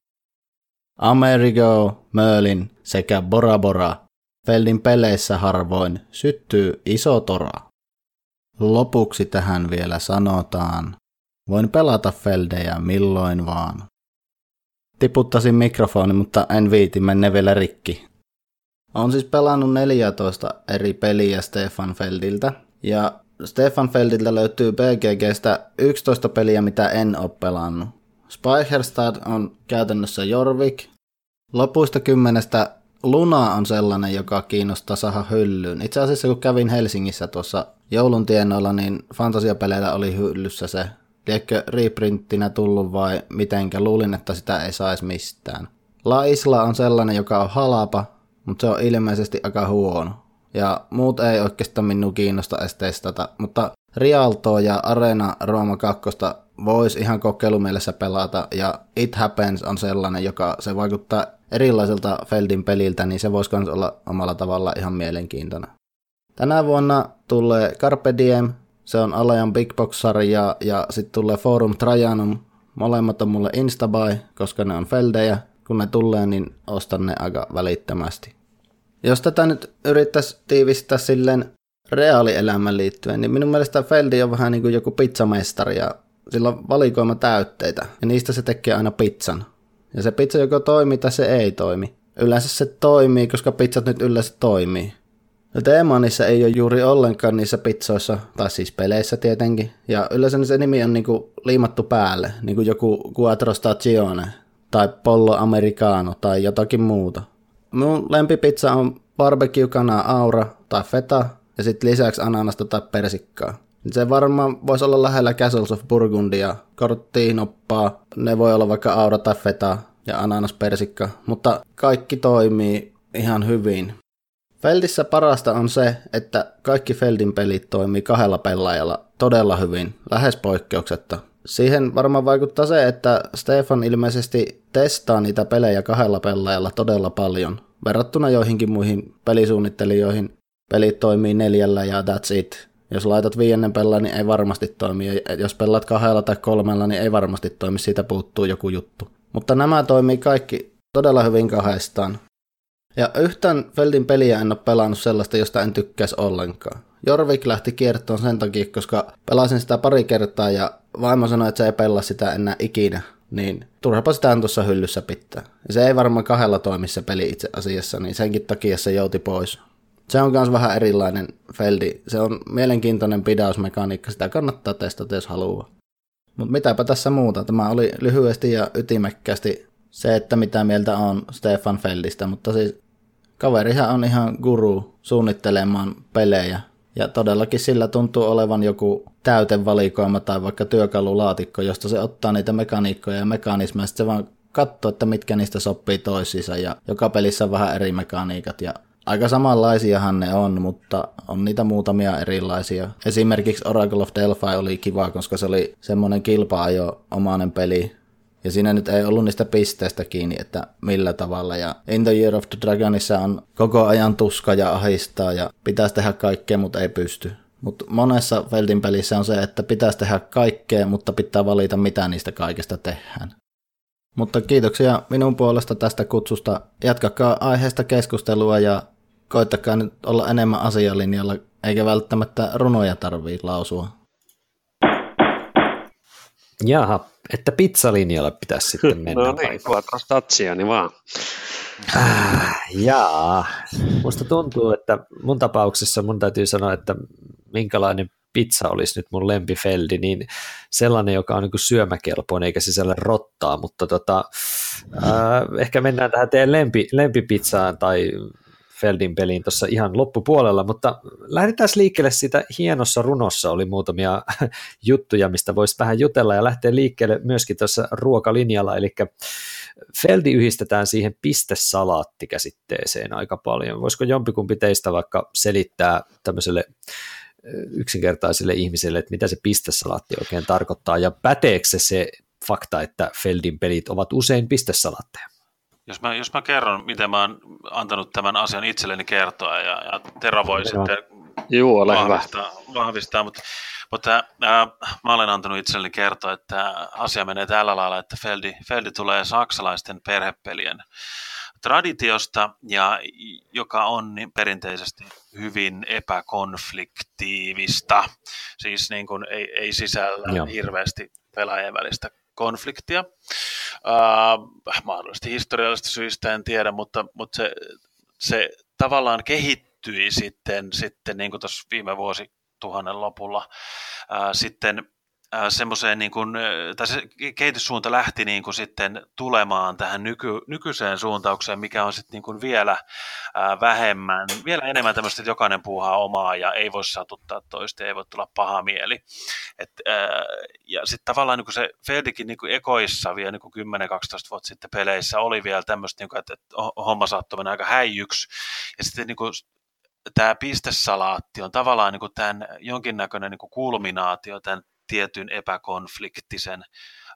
Amerigo, Merlin sekä Bora Bora. Feldin peleissä harvoin syttyy iso tora. Lopuksi tähän vielä sanotaan, voin pelata Feldejä milloin vaan. Tiputtasin mikrofoni, mutta en viiti, menne vielä rikki. On siis pelannut 14 eri peliä Stefan Feldiltä, ja Stefan Feldiltä löytyy BGGstä 11 peliä, mitä en ole pelannut. Speicherstad on käytännössä Jorvik. Lopuista kymmenestä Luna on sellainen, joka kiinnostaa saada hyllyyn. Itse asiassa kun kävin Helsingissä tuossa joulun tienoilla, niin fantasiapeleillä oli hyllyssä se. Liekö reprinttinä tullut vai mitenkä, luulin, että sitä ei saisi mistään. La Isla on sellainen, joka on halapa, mutta se on ilmeisesti aika huono. Ja muut ei oikeastaan minun kiinnosta edes testata, mutta Rialto ja Arena Rooma 2 voisi ihan kokeilumielessä pelata, ja It Happens on sellainen, joka se vaikuttaa erilaiselta Feldin peliltä, niin se voisi myös olla omalla tavalla ihan mielenkiintoinen. Tänä vuonna tulee Carpe Diem, se on Alajan Big Box-sarja, ja sitten tulee Forum Trajanum, molemmat on mulle Instabuy, koska ne on Feldejä, kun ne tulee, niin ostan ne aika välittömästi. Jos tätä nyt yrittäisi tiivistää silleen reaalielämän liittyen, niin minun mielestä Feldi on vähän niin kuin joku pizzamestari ja sillä on valikoima täytteitä ja niistä se tekee aina pizzan. Ja se pizza joko toimii tai se ei toimi. Yleensä se toimii, koska pizzat nyt yleensä toimii. Ja teema niissä ei ole juuri ollenkaan niissä pizzoissa, tai siis peleissä tietenkin. Ja yleensä se nimi on niinku liimattu päälle, niin kuin joku Quattro Stagione, tai Pollo Americano, tai jotakin muuta. Mun lempipizza on barbecue-kana aura tai feta, ja sitten lisäksi ananasta tai persikkaa. Se varmaan voisi olla lähellä Castles of Burgundia, korttiin, noppaa, ne voi olla vaikka aura tai feta ja ananas persikka, mutta kaikki toimii ihan hyvin. Feldissä parasta on se, että kaikki Feldin pelit toimii kahdella pelaajalla todella hyvin, lähes poikkeuksetta. Siihen varmaan vaikuttaa se, että Stefan ilmeisesti testaa niitä pelejä kahdella pelaajalla todella paljon. Verrattuna joihinkin muihin pelisuunnittelijoihin, pelit toimii neljällä ja that's it. Jos laitat viiennen pelaa, niin ei varmasti toimi. Ja jos pelaat kahdella tai kolmella, niin ei varmasti toimi. Siitä puuttuu joku juttu. Mutta nämä toimii kaikki todella hyvin kahdestaan. Ja yhtään Feldin peliä en ole pelannut sellaista, josta en tykkäisi ollenkaan. Jorvik lähti kiertoon sen takia, koska pelasin sitä pari kertaa ja vaimo sanoi, että se ei pelaa sitä enää ikinä. Niin turhapa sitä on tuossa hyllyssä pitää. Ja se ei varmaan kahdella toimi se peli itse asiassa, niin senkin takia se jouti pois. Se on myös vähän erilainen Feldi. Se on mielenkiintoinen pidausmekaniikka, sitä kannattaa testata, jos haluaa. Mutta mitäpä tässä muuta. Tämä oli lyhyesti ja ytimekkäästi se, että mitä mieltä on Stefan Feldistä, mutta siis kaverihan on ihan guru suunnittelemaan pelejä. Ja todellakin sillä tuntuu olevan joku täytevalikoima tai vaikka työkalulaatikko, josta se ottaa niitä mekaniikkoja ja mekanismeja, se vaan katsoo, että mitkä niistä sopii toisiinsa ja joka pelissä on vähän eri mekaniikat ja Aika samanlaisiahan ne on, mutta on niitä muutamia erilaisia. Esimerkiksi Oracle of Delphi oli kiva, koska se oli semmoinen kilpaajo omainen peli. Ja siinä nyt ei ollut niistä pisteistä kiinni, että millä tavalla. Ja In the Year of the Dragonissa on koko ajan tuska ja ahistaa ja pitäisi tehdä kaikkea, mutta ei pysty. Mutta monessa Feldin pelissä on se, että pitäisi tehdä kaikkea, mutta pitää valita, mitä niistä kaikesta tehdään. Mutta kiitoksia minun puolesta tästä kutsusta. Jatkakaa aiheesta keskustelua ja koittakaa nyt olla enemmän asialinjalla, eikä välttämättä runoja tarvii lausua. Jaha, että pizzalinjalla pitäisi sitten mennä. no niin, quattro niin vaan. Ah, jaa, musta tuntuu, että mun tapauksessa mun täytyy sanoa, että minkälainen pizza olisi nyt mun lempifeldi, niin sellainen, joka on niin syömäkelpoinen eikä sisällä rottaa, mutta tota, äh, ehkä mennään tähän teidän lempi, lempipizzaan tai Feldin peliin tuossa ihan loppupuolella, mutta lähdetään liikkeelle siitä hienossa runossa oli muutamia juttuja, mistä voisi vähän jutella ja lähteä liikkeelle myöskin tuossa ruokalinjalla, eli Feldi yhdistetään siihen pistesalaattikäsitteeseen aika paljon. Voisiko jompikumpi teistä vaikka selittää tämmöiselle yksinkertaisille ihmisille, että mitä se pistesalaatti oikein tarkoittaa, ja päteekö se se fakta, että Feldin pelit ovat usein pistesalaatteja? Jos mä, jos mä kerron, miten mä oon antanut tämän asian itselleni kertoa, ja, ja Tero voi Hyvä. sitten Juu, ole vahvistaa, hyvä. vahvistaa, mutta, mutta ää, mä olen antanut itselleni kertoa, että asia menee tällä lailla, että Feldi, Feldi tulee saksalaisten perhepelien traditiosta, ja joka on niin perinteisesti hyvin epäkonfliktiivista, siis niin kuin ei, ei sisällä Joo. hirveästi pelaajien välistä konfliktia. Uh, mahdollisesti historiallisista syistä en tiedä, mutta, mutta se, se tavallaan kehittyi sitten, sitten niin kuin tuossa viime vuosituhannen lopulla uh, sitten semmoiseen, niin kuin, tai se kehityssuunta lähti niin kuin sitten tulemaan tähän nyky, nykyiseen suuntaukseen, mikä on sitten niin kuin vielä ää, vähemmän, vielä enemmän tämmöistä, että jokainen puuhaa omaa ja ei voi satuttaa toista, ei voi tulla paha mieli. Et, ää, ja sitten tavallaan niin kuin se Feldikin niin kuin ekoissa vielä niin kuin 10-12 vuotta sitten peleissä oli vielä tämmöistä, niin kuin, että, että homma saattoi mennä aika häijyksi. Ja sitten niin kuin tämä pistesalaatti on tavallaan niin kuin tämän jonkinnäköinen niin kuin kulminaatio tämän tietyn epäkonfliktisen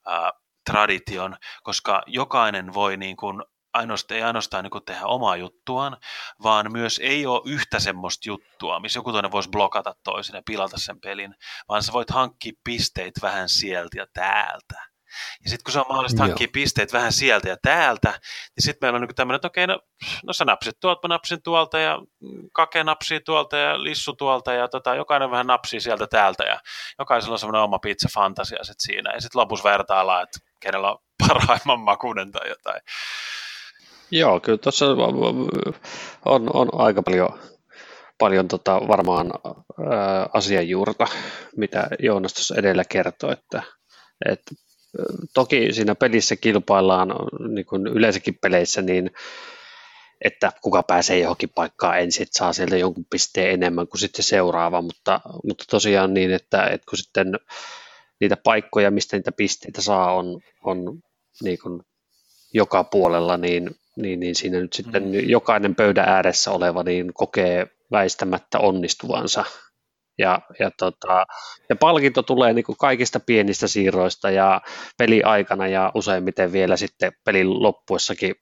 ää, tradition, koska jokainen voi niin kuin ainoastaan, ei ainoastaan niin tehdä omaa juttuaan, vaan myös ei ole yhtä semmoista juttua, missä joku toinen voisi blokata toisen ja pilata sen pelin, vaan sä voit hankkia pisteitä vähän sieltä ja täältä. Ja sitten kun se on mahdollista hankkia pisteet vähän sieltä ja täältä, niin sitten meillä on niin tämmöinen, että okei, no, no sä napsit tuolta, mä napsin tuolta ja Kake napsii tuolta ja Lissu tuolta ja tota, jokainen vähän napsii sieltä täältä ja jokaisella on semmoinen oma pizza fantasia sit siinä. Ja sitten lopussa vertaillaan, että kenellä on parhaimman makunen tai jotain. Joo, kyllä tuossa on, on aika paljon, paljon tota varmaan ää, asianjuurta, mitä Joonas tuossa edellä kertoi, että, että toki siinä pelissä kilpaillaan, niin kuin yleensäkin peleissä, niin että kuka pääsee johonkin paikkaan ensin, että saa sieltä jonkun pisteen enemmän kuin sitten seuraava, mutta, mutta tosiaan niin, että, että kun sitten niitä paikkoja, mistä niitä pisteitä saa, on, on niin kuin joka puolella, niin, niin, niin siinä nyt sitten mm. jokainen pöydän ääressä oleva niin kokee väistämättä onnistuvansa ja, ja, tota, ja palkinto tulee niin kuin kaikista pienistä siirroista ja peliaikana ja useimmiten vielä sitten pelin loppuessakin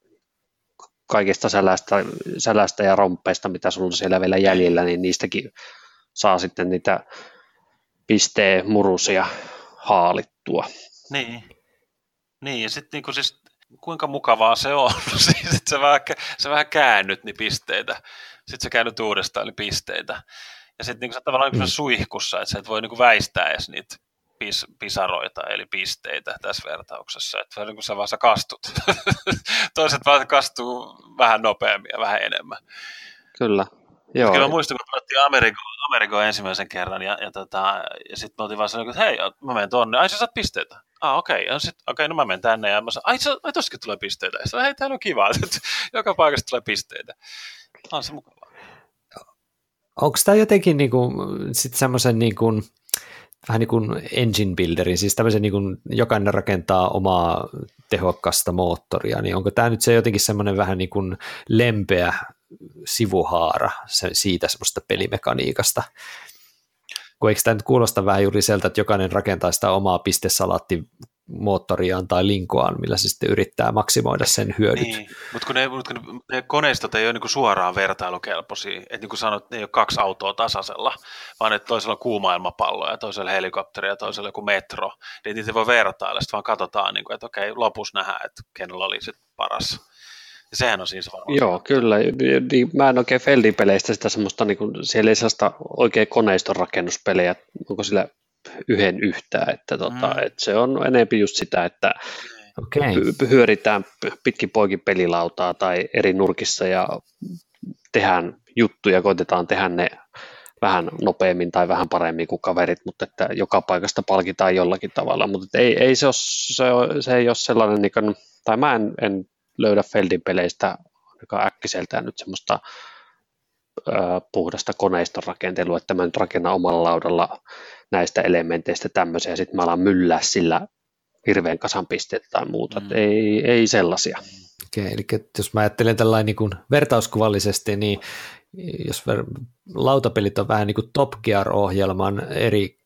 kaikista sälästä, sälästä ja rompeista, mitä sulla siellä vielä jäljellä, niin niistäkin saa sitten niitä pisteen murusia haalittua. Niin, niin ja sitten niinku siis, kuinka mukavaa se on, siis, että sä vähän, sä vähän käännyt niin pisteitä, sitten sä käännyt uudestaan niin pisteitä. Ja sitten niin sä tavallaan niin mm. suihkussa, että sä et voi niin väistää edes niitä pis, pisaroita, eli pisteitä tässä vertauksessa. Että niin kuin sä vaan sä kastut. Toiset vaan kastuu vähän nopeammin ja vähän enemmän. Kyllä. Joo. Kyllä mä muistan, kun pelattiin Ameriko, Ameriko ensimmäisen kerran, ja, ja, tota, ja sitten me oltiin vaan sanonut, että hei, mä menen tonne. Ai sä saat pisteitä. Ah, okei. Okay. Okei, okay, no mä menen tänne. Ja mä sanoin, ai, ai tossakin tulee pisteitä. Ja sanoin, hei, täällä on kiva. Joka paikasta tulee pisteitä. On se mukava onko tämä jotenkin niinku, sit semmoisen niinku, vähän niin kuin engine builderin, siis tämmöisen niin kuin jokainen rakentaa omaa tehokasta moottoria, niin onko tämä nyt se jotenkin semmoinen vähän niin kuin lempeä sivuhaara se, siitä semmoista pelimekaniikasta? Kun eikö tämä nyt kuulosta vähän juuri sieltä, että jokainen rakentaa sitä omaa pistesalaatti moottoriaan tai linkoaan, millä se sitten yrittää maksimoida sen hyödyt. Niin, mutta kun ne, mutta kun ne koneistot ei ole niin suoraan vertailukelpoisia, että niin kuin sanoit, ne ei ole kaksi autoa tasaisella, vaan että toisella on kuumailmapallo ja toisella helikopteri ja toisella joku metro, niin niitä voi vertailla, sitten vaan katsotaan, niin kuin, että okei, lopussa nähdään, että kenellä oli sitten paras. Ja sehän on siis varmaan. Joo, kyllä. Niin, mä en oikein Feldin peleistä sitä semmoista, niin kuin, siellä ei sellaista oikein koneiston rakennuspelejä, onko sillä yhden yhtään, että, tota, mm. että se on enempi just sitä, että okay. hyöritään pitkin poikin pelilautaa tai eri nurkissa ja tehdään juttuja, koitetaan tehdä ne vähän nopeammin tai vähän paremmin kuin kaverit, mutta että joka paikasta palkitaan jollakin tavalla, mutta ei, ei se, ole, se, se ei ole sellainen, niin kuin, tai mä en, en löydä Feldin peleistä ainakaan äkkiseltään nyt semmoista puhdasta koneiston rakentelua, että mä nyt rakennan omalla laudalla näistä elementeistä tämmöisiä, sitten mä alan myllää sillä hirveän kasan pisteet tai muuta, mm. ei, ei sellaisia. Okei, eli jos mä ajattelen tällainen niin kuin vertauskuvallisesti, niin jos ver- lautapelit on vähän niin kuin Top Gear-ohjelman eri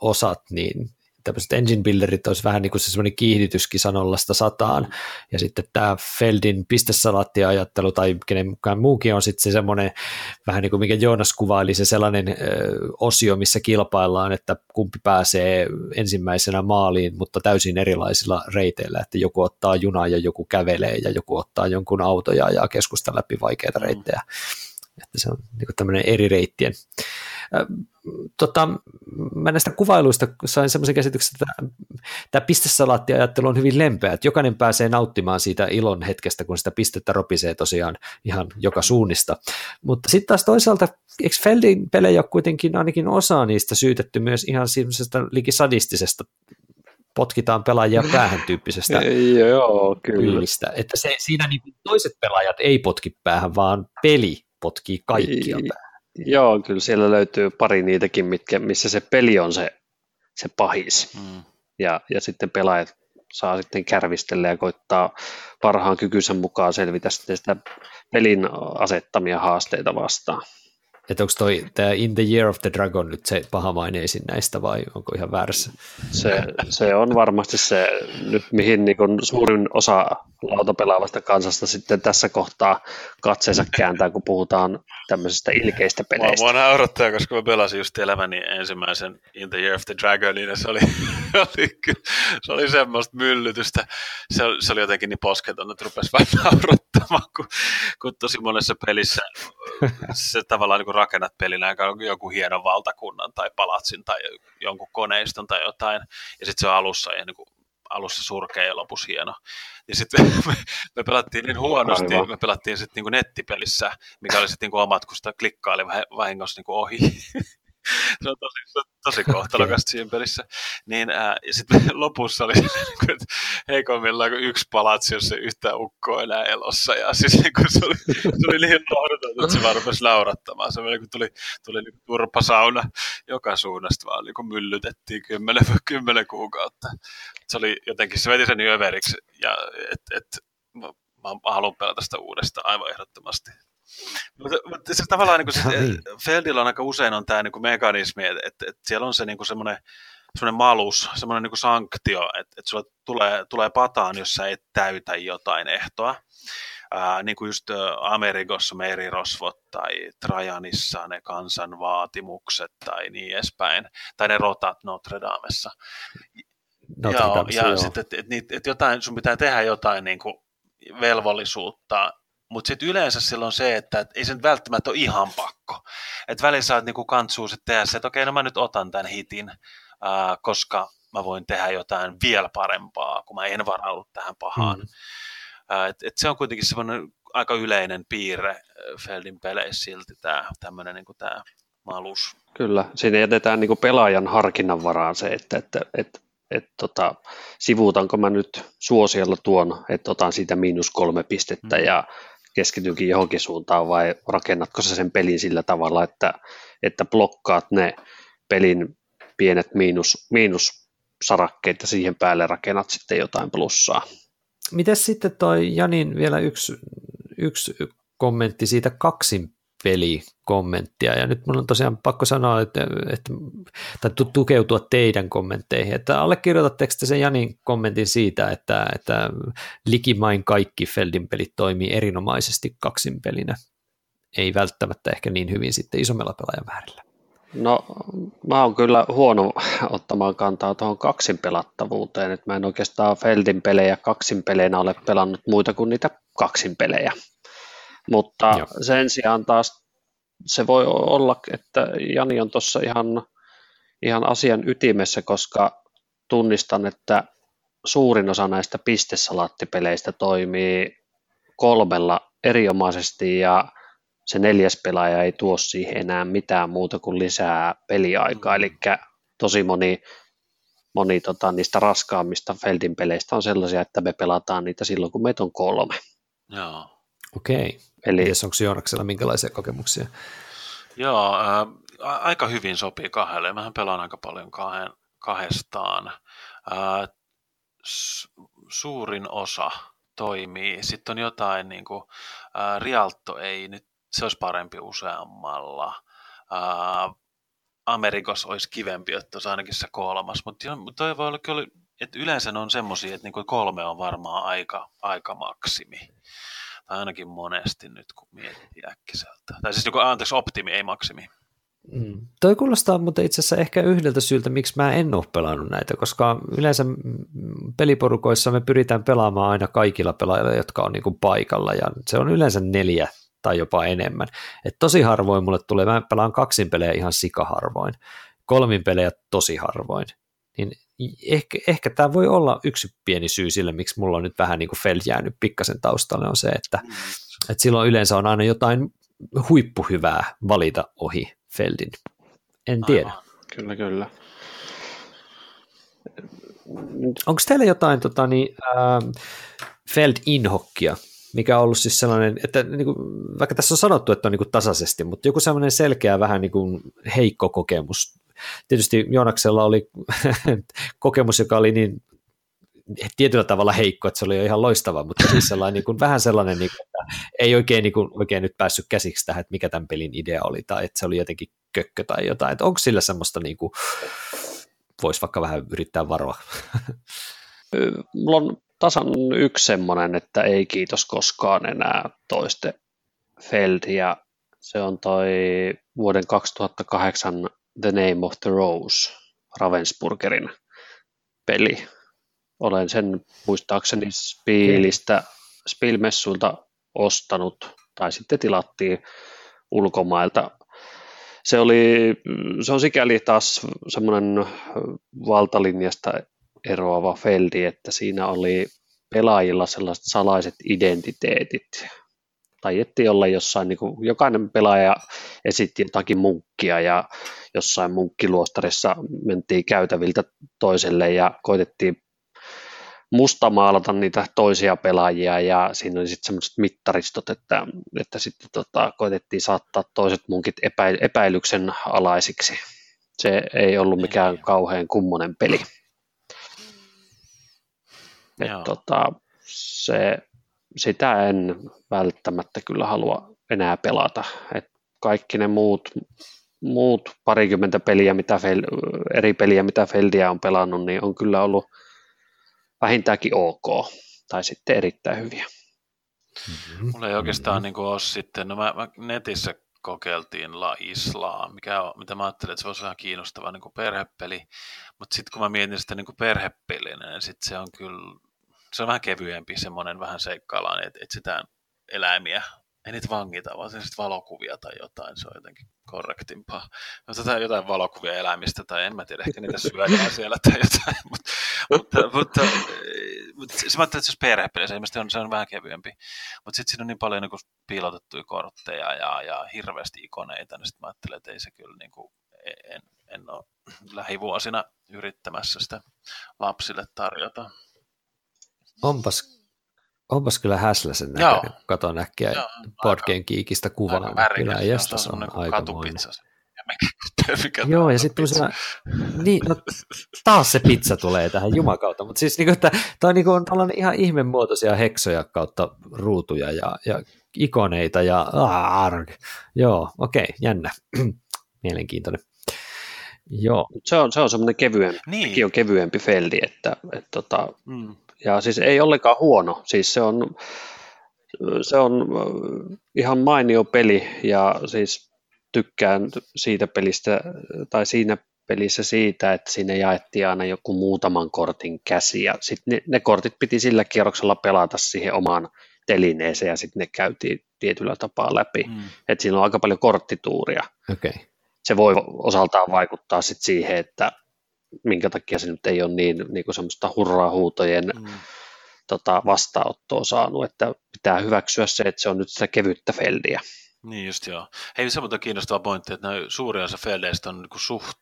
osat, niin tämmöiset engine builderit olisi vähän niin kuin se semmoinen kiihdytyskisa nollasta sataan, ja sitten tämä Feldin pistesalaattiajattelu tai kenenkään muukin on sitten se semmoinen vähän niin kuin mikä Joonas kuvaili, se sellainen ö, osio, missä kilpaillaan, että kumpi pääsee ensimmäisenä maaliin, mutta täysin erilaisilla reiteillä, että joku ottaa junaa ja joku kävelee ja joku ottaa jonkun auto ja ajaa keskustan läpi vaikeita mm. Että se on niin tämmöinen eri reittien tota, mä näistä kuvailuista sain semmoisen käsityksen, että tämä pistesalaattiajattelu on hyvin lempeä, että jokainen pääsee nauttimaan siitä ilon hetkestä, kun sitä pistettä ropisee tosiaan ihan joka suunnista. Mutta sitten taas toisaalta, eikö Feldin pelejä kuitenkin ainakin osa niistä syytetty myös ihan semmoisesta likisadistisesta potkitaan pelaajia päähän tyyppisestä Joo, kyllä. Tyylistä. Että se, siinä niin toiset pelaajat ei potki päähän, vaan peli potkii kaikkia päähän. Joo, kyllä siellä löytyy pari niitäkin, mitkä, missä se peli on se, se pahis. Mm. Ja, ja sitten pelaajat saa sitten kärvistellä ja koittaa parhaan kykynsä mukaan selvitä sitten sitä pelin asettamia haasteita vastaan. Että onko toi tämä In the Year of the Dragon nyt se pahamaineisin näistä vai onko ihan väärässä? Se, se on varmasti se nyt mihin niin suurin osa lautapelaavasta kansasta sitten tässä kohtaa katseensa kääntää, kun puhutaan tämmöisistä ilkeistä peleistä. Mua, mua naurattaa, koska mä pelasin just elämäni ensimmäisen In the Year of the Dragon, niin se oli, oli, se oli semmoista myllytystä. Se, se oli jotenkin niin posketon, että rupesi vähän naurattamaan, kun, kun tosi monessa pelissä se tavallaan niin rakennat pelinä joku hienon valtakunnan tai palatsin tai jonkun koneiston tai jotain, ja sitten se on alussa ja niin kuin alussa surkea ja lopussa hieno. Ja sitten me, me pelattiin niin huonosti, Aivan. me pelattiin sitten niin nettipelissä, mikä oli sitten niin omat, kun sitä klikkaili vahingossa niin ohi. se on tosi, se on tosi kohtalokasta siinä pelissä. Niin, ää, ja sitten lopussa oli niin että heikoimmillaan kuin yksi palatsi, jos se yhtään ukkoa enää elossa. Ja siis niin kuin se, oli, se oli liian lohdutonta, että se vaan rupesi laurattamaan. Se oli, kun tuli, tuli niin kuin turpasauna joka suunnasta, vaan niin kuin myllytettiin kymmenen, kymmenen kuukautta. Se oli jotenkin, se veti sen överiksi, ja et, et, mä, mä haluan pelata sitä uudestaan aivan ehdottomasti. Mutta, mutta se tavallaan niin kuin, se, niin. Feldillä on aika usein on tämä niin kuin mekanismi, että, että, että siellä on se niin kuin semmoinen semmoinen malus, semmoinen niin sanktio, että, että sulla tulee, tulee pataan, jos sä et täytä jotain ehtoa. Ää, niin kuin just Amerikossa merirosvot tai Trajanissa ne kansan vaatimukset tai niin edespäin, tai ne rotat Notre Damessa. Notre joo, ja joo. sitten, että, että, että, että jotain, sun pitää tehdä jotain niin kuin velvollisuutta mutta sitten yleensä silloin se, että et ei se nyt välttämättä ole ihan pakko. Että välillä saat niinku kantsuu sitten tehdä se, että okei, no mä nyt otan tämän hitin, ää, koska mä voin tehdä jotain vielä parempaa, kun mä en varaudu tähän pahaan. Mm. Ää, et, et se on kuitenkin semmoinen aika yleinen piirre Feldin peleissä silti tämä tämmöinen niinku tää malus. Kyllä, siinä jätetään niinku pelaajan harkinnan varaan se, että, että, että että tota, sivuutanko mä nyt suosiolla tuon, että otan siitä miinus kolme pistettä mm. ja keskityykin johonkin suuntaan vai rakennatko sä sen pelin sillä tavalla, että, että blokkaat ne pelin pienet miinus, miinussarakkeet ja siihen päälle rakennat sitten jotain plussaa. Miten sitten toi Janin vielä yksi, yksi kommentti siitä kaksin pelikommenttia. Ja nyt mun on tosiaan pakko sanoa, että, että tai tukeutua teidän kommentteihin, että allekirjoitatteko te sen Janin kommentin siitä, että, että likimain kaikki Feldin pelit toimii erinomaisesti kaksinpelinä, ei välttämättä ehkä niin hyvin sitten isommella pelaajamäärillä. No mä oon kyllä huono ottamaan kantaa tuohon kaksin pelattavuuteen, että mä en oikeastaan Feldin pelejä kaksin peleinä ole pelannut muita kuin niitä kaksin pelejä. Mutta Joo. sen sijaan taas se voi olla, että Jani on tuossa ihan, ihan asian ytimessä, koska tunnistan, että suurin osa näistä pistesalaattipeleistä toimii kolmella erinomaisesti ja se neljäs pelaaja ei tuo siihen enää mitään muuta kuin lisää peliaikaa, mm. eli tosi moni, moni tota, niistä raskaammista Feldin peleistä on sellaisia, että me pelataan niitä silloin, kun meitä on kolme. Joo. Okei. Eli Ties, onko Joonaksella minkälaisia kokemuksia? Joo, äh, aika hyvin sopii kahdelle. Mähän pelaan aika paljon kahden, kahdestaan. Äh, suurin osa toimii. Sitten on jotain, niin kuin, äh, Rialto ei nyt se olisi parempi useammalla. Uh, Amerikos olisi kivempi, että olisi ainakin se kolmas, mutta toi voi olla kyllä, että yleensä on semmoisia, että niinku kolme on varmaan aika, aika maksimi. Ainakin monesti nyt, kun miettii äkkiseltä. Tai siis joku, anteeksi, optimi, ei maksimi. Mm. Toi kuulostaa mutta itse asiassa ehkä yhdeltä syyltä, miksi mä en ole pelannut näitä, koska yleensä peliporukoissa me pyritään pelaamaan aina kaikilla pelaajilla, jotka on niin kuin paikalla, ja se on yleensä neljä tai jopa enemmän. Et tosi harvoin mulle tulee, mä pelaan kaksin pelejä ihan sikaharvoin, kolmin pelejä tosi harvoin, niin ehkä, ehkä tämä voi olla yksi pieni syy sille, miksi mulla on nyt vähän niin kuin Feld jäänyt pikkasen taustalle, on se, että, mm. että silloin yleensä on aina jotain huippuhyvää valita ohi Feldin. En tiedä. Aivan. Kyllä, kyllä. Onko teillä jotain tota, niin, äh, Feld-inhokkia, mikä on ollut siis sellainen, että niin kuin, vaikka tässä on sanottu, että on niin kuin tasaisesti, mutta joku sellainen selkeä vähän niin kuin heikko kokemus. Tietysti Joonaksella oli kokemus, joka oli niin tietyllä tavalla heikko, että se oli jo ihan loistava, mutta siis sellainen, niin kuin, vähän sellainen, niin kuin, että ei oikein, niin kuin, oikein nyt päässyt käsiksi tähän, että mikä tämän pelin idea oli, tai että se oli jotenkin kökkö tai jotain, että onko sillä semmoista, niin kuin, voisi vaikka vähän yrittää varoa? Mulla on tasan yksi semmoinen, että ei kiitos koskaan enää toiste Feld, ja se on toi vuoden 2008 The Name of the Rose Ravensburgerin peli. Olen sen muistaakseni Spielistä, Spielmessuilta ostanut, tai sitten tilattiin ulkomailta. Se, oli, se on sikäli taas semmoinen valtalinjasta eroava feldi, että siinä oli pelaajilla sellaiset salaiset identiteetit. Taiettiin olla jossain, niin kuin, jokainen pelaaja esitti jotakin munkkia ja jossain munkkiluostarissa mentiin käytäviltä toiselle ja koitettiin mustamaalata niitä toisia pelaajia ja siinä oli sitten semmoiset mittaristot, että, että sitten tota, koitettiin saattaa toiset munkit epäilyksen alaisiksi. Se ei ollut mikään kauhean kummonen peli. Et tota, se, sitä en välttämättä kyllä halua enää pelata. Et kaikki ne muut, muut parikymmentä peliä, mitä Fel, eri peliä, mitä Feldia on pelannut, niin on kyllä ollut vähintäänkin ok, tai sitten erittäin hyviä. Mm-hmm. Mulla ei oikeastaan mm-hmm. niin ole sitten, no mä, mä netissä kokeiltiin La Isla, mikä on, mitä mä ajattelin, että se olisi vähän kiinnostava niin kuin perhepeli, mutta sitten kun mä mietin sitä niin kuin perhepelinä, niin sitten se on kyllä, se on vähän kevyempi semmoinen vähän seikkaillaan, että etsitään eläimiä, ei niitä vangita, vaan sitten valokuvia tai jotain, se on jotenkin korrektimpaa. No, tätä jotain valokuvia eläimistä, tai en mä tiedä, ehkä niitä syödään siellä tai jotain, mutta, mutta, mutta, mutta se mä ajattelin, että se olisi perhepeli, se on, se on vähän kevyempi, mutta sitten siinä on niin paljon niin piilotettuja kortteja ja, ja hirveästi ikoneita, niin sitten mä ajattelin, että ei se kyllä niin kuin, en, en ole lähivuosina yrittämässä sitä lapsille tarjota. Onpas, onpas kyllä häsläsen näköinen, kun katon äkkiä Boardgame Geekistä kuvaa. Kyllä jästäs on, on aika mikä Joo, ja sitten tosiaan, niin, no, taas se pizza tulee tähän jumakautta, mutta siis niin tämä on, niin kuin, on ihan ihmemuotoisia heksoja kautta ruutuja ja, ja ikoneita ja arg. Joo, okei, okay, jännä. Mielenkiintoinen. Joo. Se on, se on semmoinen kevyempi, niin. on kevyempi feldi, että, että tota, mm. Ja siis ei ollenkaan huono, siis se on, se on ihan mainio peli ja siis tykkään siitä pelistä tai siinä pelissä siitä, että sinne jaettiin aina joku muutaman kortin käsi ja sitten ne, ne kortit piti sillä kierroksella pelata siihen omaan telineeseen ja sitten ne käytiin tietyllä tapaa läpi. Mm. Että siinä on aika paljon korttituuria. Okay. Se voi osaltaan vaikuttaa sit siihen, että minkä takia se nyt ei ole niin, niin kuin semmoista hurraa-huutojen mm. tota, vastaanottoa saanut, että pitää hyväksyä se, että se on nyt sitä kevyttä feldiä. Niin just joo. Hei, se on kiinnostava pointti, että suurin osa feldeistä on niin suht,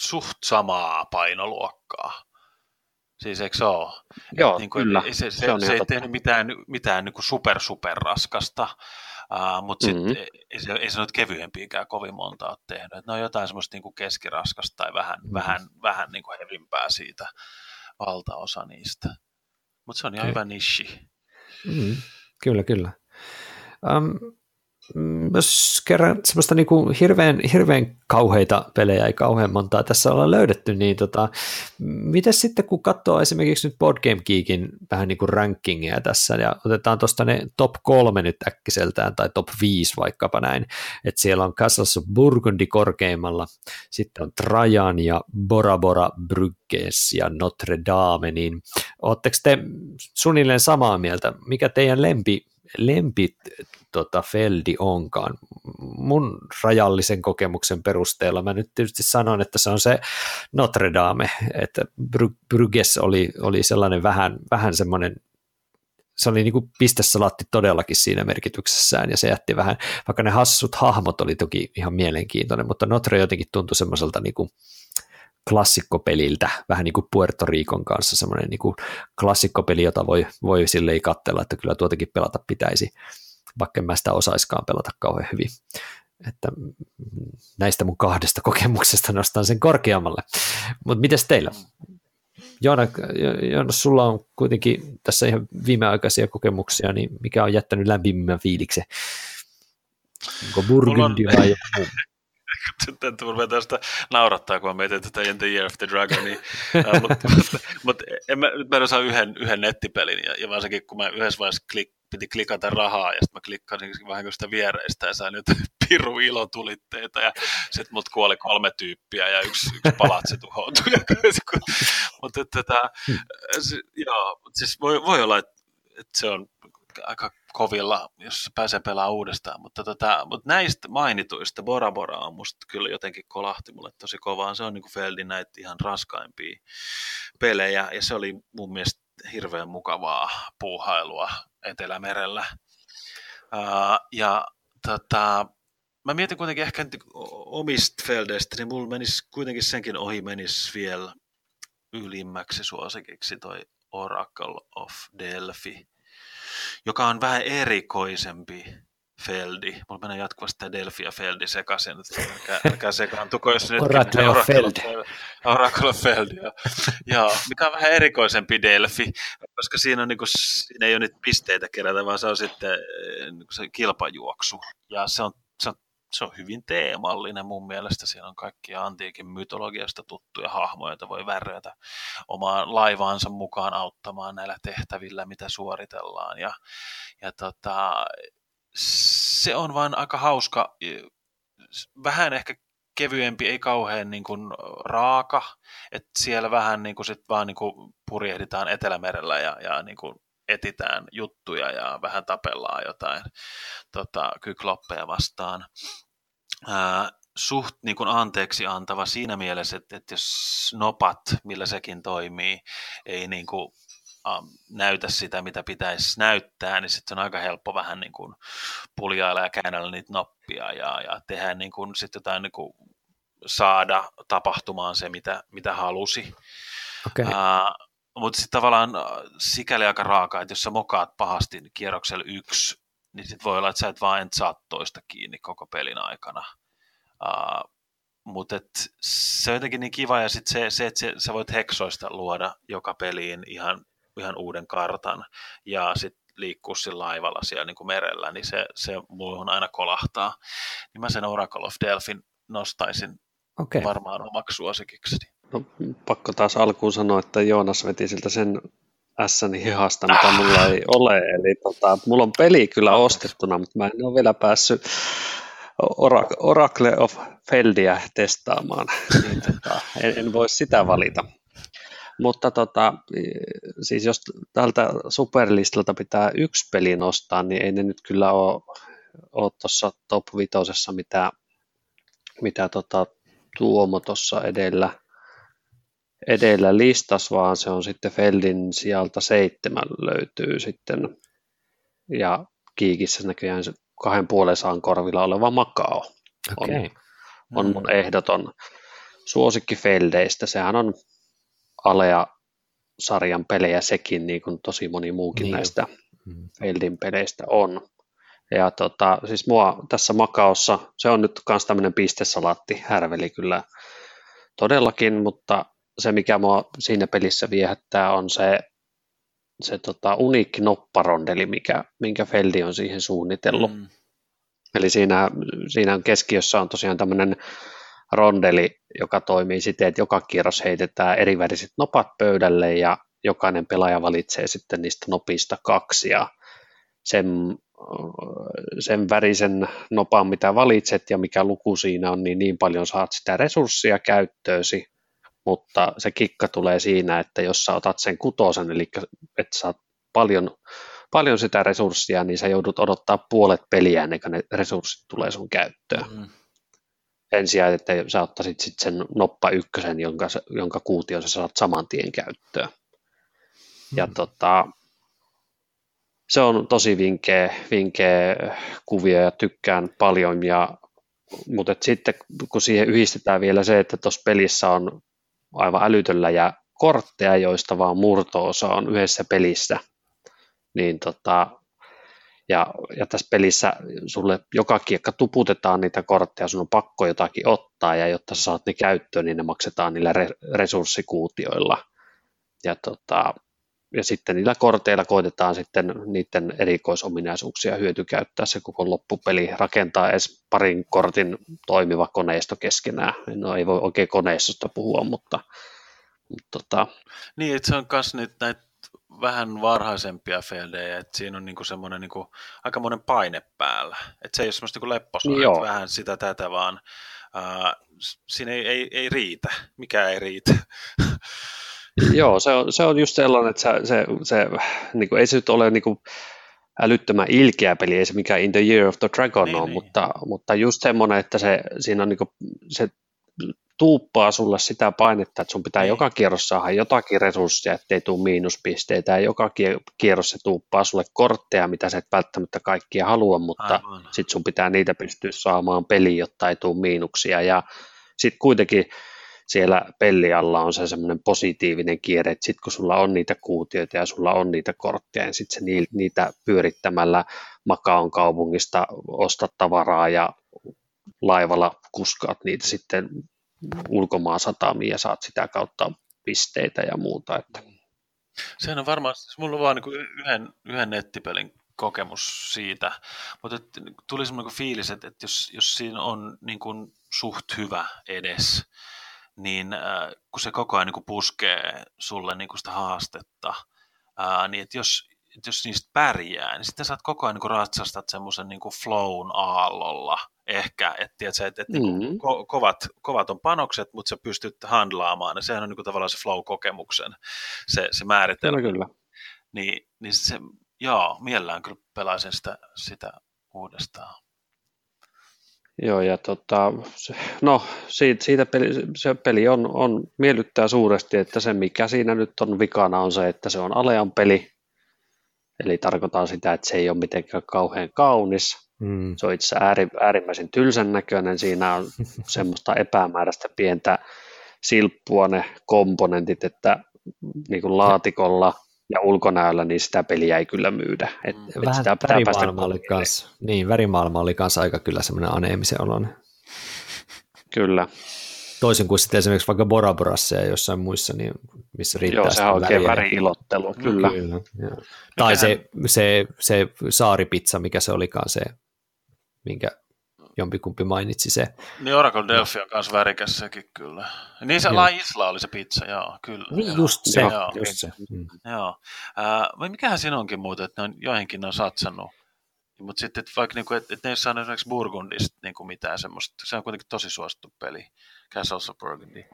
suht samaa painoluokkaa. Siis eikö se ole? Joo, niin kuin, kyllä. Se, se, se, se ei tehnyt mitään, mitään niin kuin super, super raskasta, uh, mutta mm-hmm. sit, ei, se, ei se nyt kevyempiäkään kovin monta ole tehnyt. Et ne on jotain semmoista niin kuin keskiraskasta tai vähän, mm-hmm. vähän, vähän niin kuin hevimpää siitä valtaosa niistä. Mutta se on ihan okay. hyvä nishi. Mm-hmm. Kyllä, kyllä. Um, jos kerran semmoista niin kuin hirveän, hirveän kauheita pelejä ei kauhean montaa tässä olla löydetty, niin tota, miten sitten kun katsoo esimerkiksi nyt Board Game Geekin vähän niin kuin rankingia tässä ja otetaan tuosta ne top kolme nyt äkkiseltään tai top viisi vaikkapa näin, että siellä on Castles of Burgundy korkeimmalla, sitten on Trajan ja Bora Bora Brugges ja Notre Dame, niin ootteko te suunnilleen samaa mieltä, mikä teidän lempi lempi tota, Feldi onkaan. Mun rajallisen kokemuksen perusteella mä nyt tietysti sanon, että se on se Notre Dame, että Bruges oli, oli sellainen vähän, vähän semmoinen se oli niin kuin pistesalaatti todellakin siinä merkityksessään, ja se jätti vähän, vaikka ne hassut hahmot oli toki ihan mielenkiintoinen, mutta Notre jotenkin tuntui semmoiselta niin kuin klassikkopeliltä, vähän niin kuin Puerto Ricon kanssa semmoinen niin kuin klassikkopeli, jota voi, voi silleen katsella, että kyllä tuotakin pelata pitäisi, vaikka en mä sitä osaiskaan pelata kauhean hyvin. Että näistä mun kahdesta kokemuksesta nostan sen korkeammalle. Mutta mites teillä? Joona, Joonas, sulla on kuitenkin tässä ihan viimeaikaisia kokemuksia, niin mikä on jättänyt lämpimimmän fiiliksen? Onko Burgundy vai joku? Sitten rupeaa tästä naurattaa, kun mä mietin tätä In the Year of the Dragonia. uh, mutta mut, mut, en mä, nyt mä osaa yhden, yhden nettipelin, ja, ja varsinkin kun mä yhdessä vaiheessa klik, piti klikata rahaa, ja sitten mä klikkasin vähän sitä viereistä, ja sain nyt piru ilotulitteita, ja sitten mut kuoli kolme tyyppiä, ja yksi, yksi palatsi tuhoutui. mutta tätä, hmm. joo, siis voi, voi olla, että, että se on aika kovilla, jos pääsee pelaamaan uudestaan, mutta, tota, mutta näistä mainituista Bora Bora on musta kyllä jotenkin kolahti mulle tosi kovaa. Se on niin kuin Feldin näitä ihan raskaimpia pelejä ja se oli mun mielestä hirveän mukavaa puuhailua Etelämerellä. Uh, ja tota, mä mietin kuitenkin ehkä omista Feldeistä, niin mulla menisi kuitenkin senkin ohi menisi vielä ylimmäksi suosikiksi toi Oracle of Delphi joka on vähän erikoisempi Feldi. Mulla menee jatkuvasti tämä Delphi ja Feldi sekaisin, älkää, älkää sekaantuko, jos nyt Oracle Feldi. Oracle Feldi, joo. joo. mikä on vähän erikoisempi Delphi, koska siinä, on, niin kuin, siinä ei ole nyt pisteitä kerätä, vaan se on sitten niin se kilpajuoksu. Ja se on, se on se on hyvin teemallinen mun mielestä. Siinä on kaikkia antiikin mytologiasta tuttuja hahmoja, joita voi värjätä omaan laivaansa mukaan auttamaan näillä tehtävillä, mitä suoritellaan. Ja, ja tota, se on vain aika hauska, vähän ehkä kevyempi, ei kauhean niin kuin raaka, että siellä vähän niin kuin sit vaan niin kuin purjehditaan Etelämerellä ja, ja niin kuin etitään juttuja ja vähän tapellaan jotain tota, kykloppeja vastaan. Ää, suht niin kuin anteeksi antava siinä mielessä, että, että jos nopat, millä sekin toimii, ei niin kuin, ähm, näytä sitä, mitä pitäisi näyttää, niin sitten on aika helppo vähän niin kuin puljailla ja käännellä niitä noppia ja, ja tehdä niin kuin, sit jotain niin kuin saada tapahtumaan se, mitä, mitä halusi. Okay. Uh, mutta sitten tavallaan sikäli aika raaka, että jos sä mokaat pahasti kierroksella yksi, niin sitten voi olla, että sä et vaan et saa toista kiinni koko pelin aikana. Uh, mutta et se on jotenkin niin kiva, ja sitten se, se, että se, sä voit heksoista luoda joka peliin ihan, ihan uuden kartan, ja sitten liikkua sillä laivalla siellä niin kuin merellä, niin se, se muuhun aina kolahtaa. Niin mä sen Oracle of Delphin nostaisin okay. varmaan omaksi suosikikseni. No, pakko taas alkuun sanoa, että Joonas veti siltä sen Sni hihasta, mitä ah. mulla ei ole. Eli tota, mulla on peli kyllä ostettuna, mutta mä en ole vielä päässyt Oracle of Feldia testaamaan. niin, tota, en, en voi sitä valita. Mutta tota, siis jos tältä superlistalta pitää yksi peli nostaa, niin ei ne nyt kyllä ole, ole tuossa top vitosessa, mitä, mitä tota, Tuomo tuossa edellä, edellä listas, vaan se on sitten Feldin sieltä seitsemän löytyy sitten. Ja Kiikissä näköjään se kahden puolen saan korvilla oleva Makao okay. on, on mun ehdoton suosikki Feldeistä. Sehän on alea sarjan pelejä sekin, niin kuin tosi moni muukin niin. näistä mm. Feldin peleistä on. Ja tota, siis mua tässä makaossa, se on nyt myös tämmöinen pistesalaatti, härveli kyllä todellakin, mutta se mikä mua siinä pelissä viehättää on se, se tota, uniikki nopparondeli, mikä, minkä Feldi on siihen suunnitellut. Mm. Eli siinä, siinä keskiössä on tosiaan tämmöinen rondeli, joka toimii siten, että joka kierros heitetään eriväriset nopat pöydälle ja jokainen pelaaja valitsee sitten niistä nopista kaksi ja sen, sen värisen nopan, mitä valitset ja mikä luku siinä on, niin niin paljon saat sitä resurssia käyttöösi, mutta se kikka tulee siinä, että jos sä otat sen kutosen, eli että saat paljon, paljon sitä resurssia, niin sä joudut odottaa puolet peliä ennen kuin ne resurssit tulee sun käyttöön. Mm sijaan, että sä ottaisit sit sen noppa ykkösen, jonka, jonka kuution sä saat saman tien käyttöön. Ja hmm. tota, se on tosi vinkeä, vinkeä kuvia ja tykkään paljon, ja, mutta sitten kun siihen yhdistetään vielä se, että tuossa pelissä on aivan älytöllä ja kortteja, joista vaan murto-osa on yhdessä pelissä, niin tota, ja, ja tässä pelissä sulle joka kiekka tuputetaan niitä kortteja, sun on pakko jotakin ottaa, ja jotta sä saat ne käyttöön, niin ne maksetaan niillä re, resurssikuutioilla. Ja, tota, ja sitten niillä korteilla koitetaan sitten niiden erikoisominaisuuksia hyötykäyttää se koko loppupeli, rakentaa edes parin kortin toimiva koneisto keskenään. No ei voi oikein koneistosta puhua, mutta, mutta tota... Niin, että se on myös nyt näitä vähän varhaisempia feldejä, että siinä on niinku semmoinen niinku, aikamoinen paine päällä. Että se ei ole semmoista niinku lepposaa, Joo. että vähän sitä tätä, vaan uh, siinä ei, ei, ei riitä. Mikä ei riitä. Joo, se on, se on just sellainen, että se, se, se niin kuin, ei se nyt ole niin kuin, älyttömän ilkeä peli, ei se mikään In the Year of the Dragon niin, ole, niin. Mutta, mutta just semmoinen, että se, siinä on niin kuin, se tuuppaa sulle sitä painetta, että sun pitää niin. joka kierros saada jotakin resursseja, ettei tule miinuspisteitä, ja joka kierros se tuuppaa sulle kortteja, mitä sä et välttämättä kaikkia halua, mutta sitten sun pitää niitä pystyä saamaan peliin, jotta ei tule miinuksia, ja sitten kuitenkin siellä pellialla on se semmoinen positiivinen kierre, että sitten kun sulla on niitä kuutioita ja sulla on niitä kortteja, niin sitten niitä pyörittämällä Makaon kaupungista ostat tavaraa ja laivalla kuskaat niitä sitten ulkomaan satamiin ja saat sitä kautta pisteitä ja muuta. Että. Sehän on varmaan, siis mulla on vaan niin yhden, yhden nettipelin kokemus siitä, mutta tuli semmoinen fiilis, että, että jos, jos siinä on niin kuin suht hyvä edes, niin äh, kun se koko ajan niin kuin puskee sulle niin kuin sitä haastetta, äh, niin että jos, että jos niistä pärjää, niin sitten saat koko ajan niin ratsastat semmoisen niin flown aallolla ehkä, että, että, että, että niinku mm-hmm. ko- kovat, kovat on panokset, mutta sä pystyt handlaamaan, ja sehän on niin tavallaan se flow-kokemuksen se, se määritelmä. Kyllä, kyllä. Niin, niin se, joo, mielellään kyllä pelaisin sitä, sitä uudestaan. Joo, ja tota, no siitä, siitä peli, se peli on, on, miellyttää suuresti, että se mikä siinä nyt on vikana on se, että se on Alean peli, Eli tarkoitan sitä, että se ei ole mitenkään kauhean kaunis. Mm. Se on itse äärimmäisen tylsän näköinen. Siinä on semmoista epämääräistä pientä silppua ne komponentit, että niin kuin laatikolla ja ulkonäöllä, niin sitä peliä ei kyllä myydä. Et, et Vähän sitä värimaailma oli kans, niin, värimaailma oli kanssa aika kyllä semmoinen aneemisen oloinen. Kyllä. Toisin kuin sitten esimerkiksi vaikka Bora Borassa ja jossain muissa, niin missä riittää Joo, sehän on oikein väri-ilottelu, kyllä. Kyllä, joo. Tai se, se, se saaripizza, mikä se olikaan se, minkä jompikumpi mainitsi se. Niin Oracle Delphi on myös värikäs sekin kyllä. Niin se Joo. La Isla oli se pizza, joo, kyllä. Niin joo. just se, Joo. just se. Mm. Joo. Äh, vai mikähän siinä onkin muuten, että ne on, joihinkin ne on satsannut. Mutta sitten että vaikka niinku, et, et ne ei saanut esimerkiksi Burgundista niinku mitään semmoista, se on kuitenkin tosi suosittu peli, Castles of Burgundy.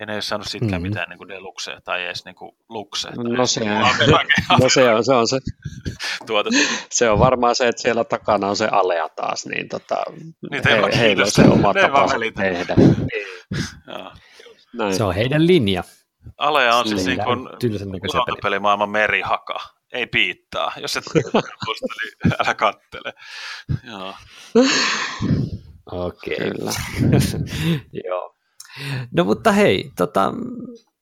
Ja ne ei ole saanut siitäkään Mhm. mitään niinku deluxea tai edes niinku luxea. No se, Alkuperäinen no se, on, se, on se, tuote. se on varmaan se, että siellä takana on se alea taas, niin tota, Niin, he, on heillä on se oma Ne ei vaan tapa välitä. tehdä. Joo. Näin. Se on heidän linja. Alea on siis Niin, niin kuin lautapelimaailman merihaka. Ei piittaa. Jos et muista, niin älä kattele. Joo. Okei. Kyllä. Joo. No mutta hei, tota,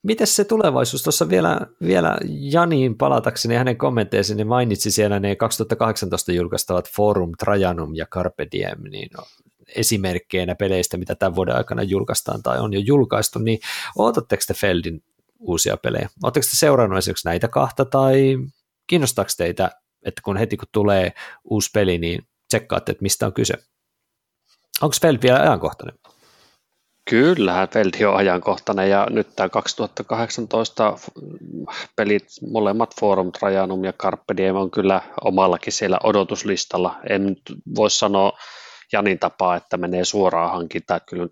miten se tulevaisuus? Tuossa vielä, vielä Janiin palatakseni hänen kommentteisiin, niin mainitsi siellä ne 2018 julkaistavat Forum, Trajanum ja Carpe Diem, niin no, esimerkkeinä peleistä, mitä tämän vuoden aikana julkaistaan tai on jo julkaistu, niin odotatteko te Feldin uusia pelejä? Oletteko te seurannut esimerkiksi näitä kahta tai kiinnostaako teitä, että kun heti kun tulee uusi peli, niin tsekkaatte, että mistä on kyse? Onko Feld vielä ajankohtainen? Kyllähän Feldi on ajankohtainen ja nyt tämä 2018 pelit, molemmat Forum, Trajanum ja Carpe Diem on kyllä omallakin siellä odotuslistalla. En voi sanoa Janin tapaa, että menee suoraan hankintaan, kyllä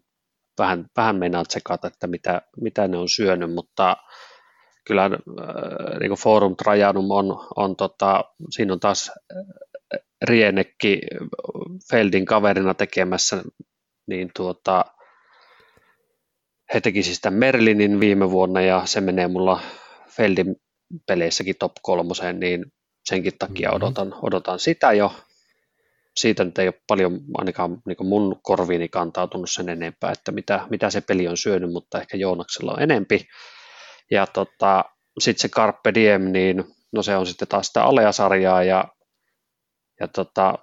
vähän, vähän meinaa tsekata, että mitä, mitä ne on syönyt, mutta kyllä äh, niin kuin Forum Trajanum on, on tota, siinä on taas äh, Rienekki Feldin kaverina tekemässä, niin tuota, he teki siis tämän Merlinin viime vuonna ja se menee mulla Feldin peleissäkin top kolmoseen, niin senkin takia Mhm. odotan, odotan sitä jo. Siitä nyt ei ole paljon ainakaan niin mun korviini kantautunut sen enempää, että mitä, mitä se peli on syönyt, mutta ehkä Joonaksella on enempi. Ja tota, sitten se Carpe Diem, niin no se on sitten taas sitä Alea-sarjaa ja, ja tota,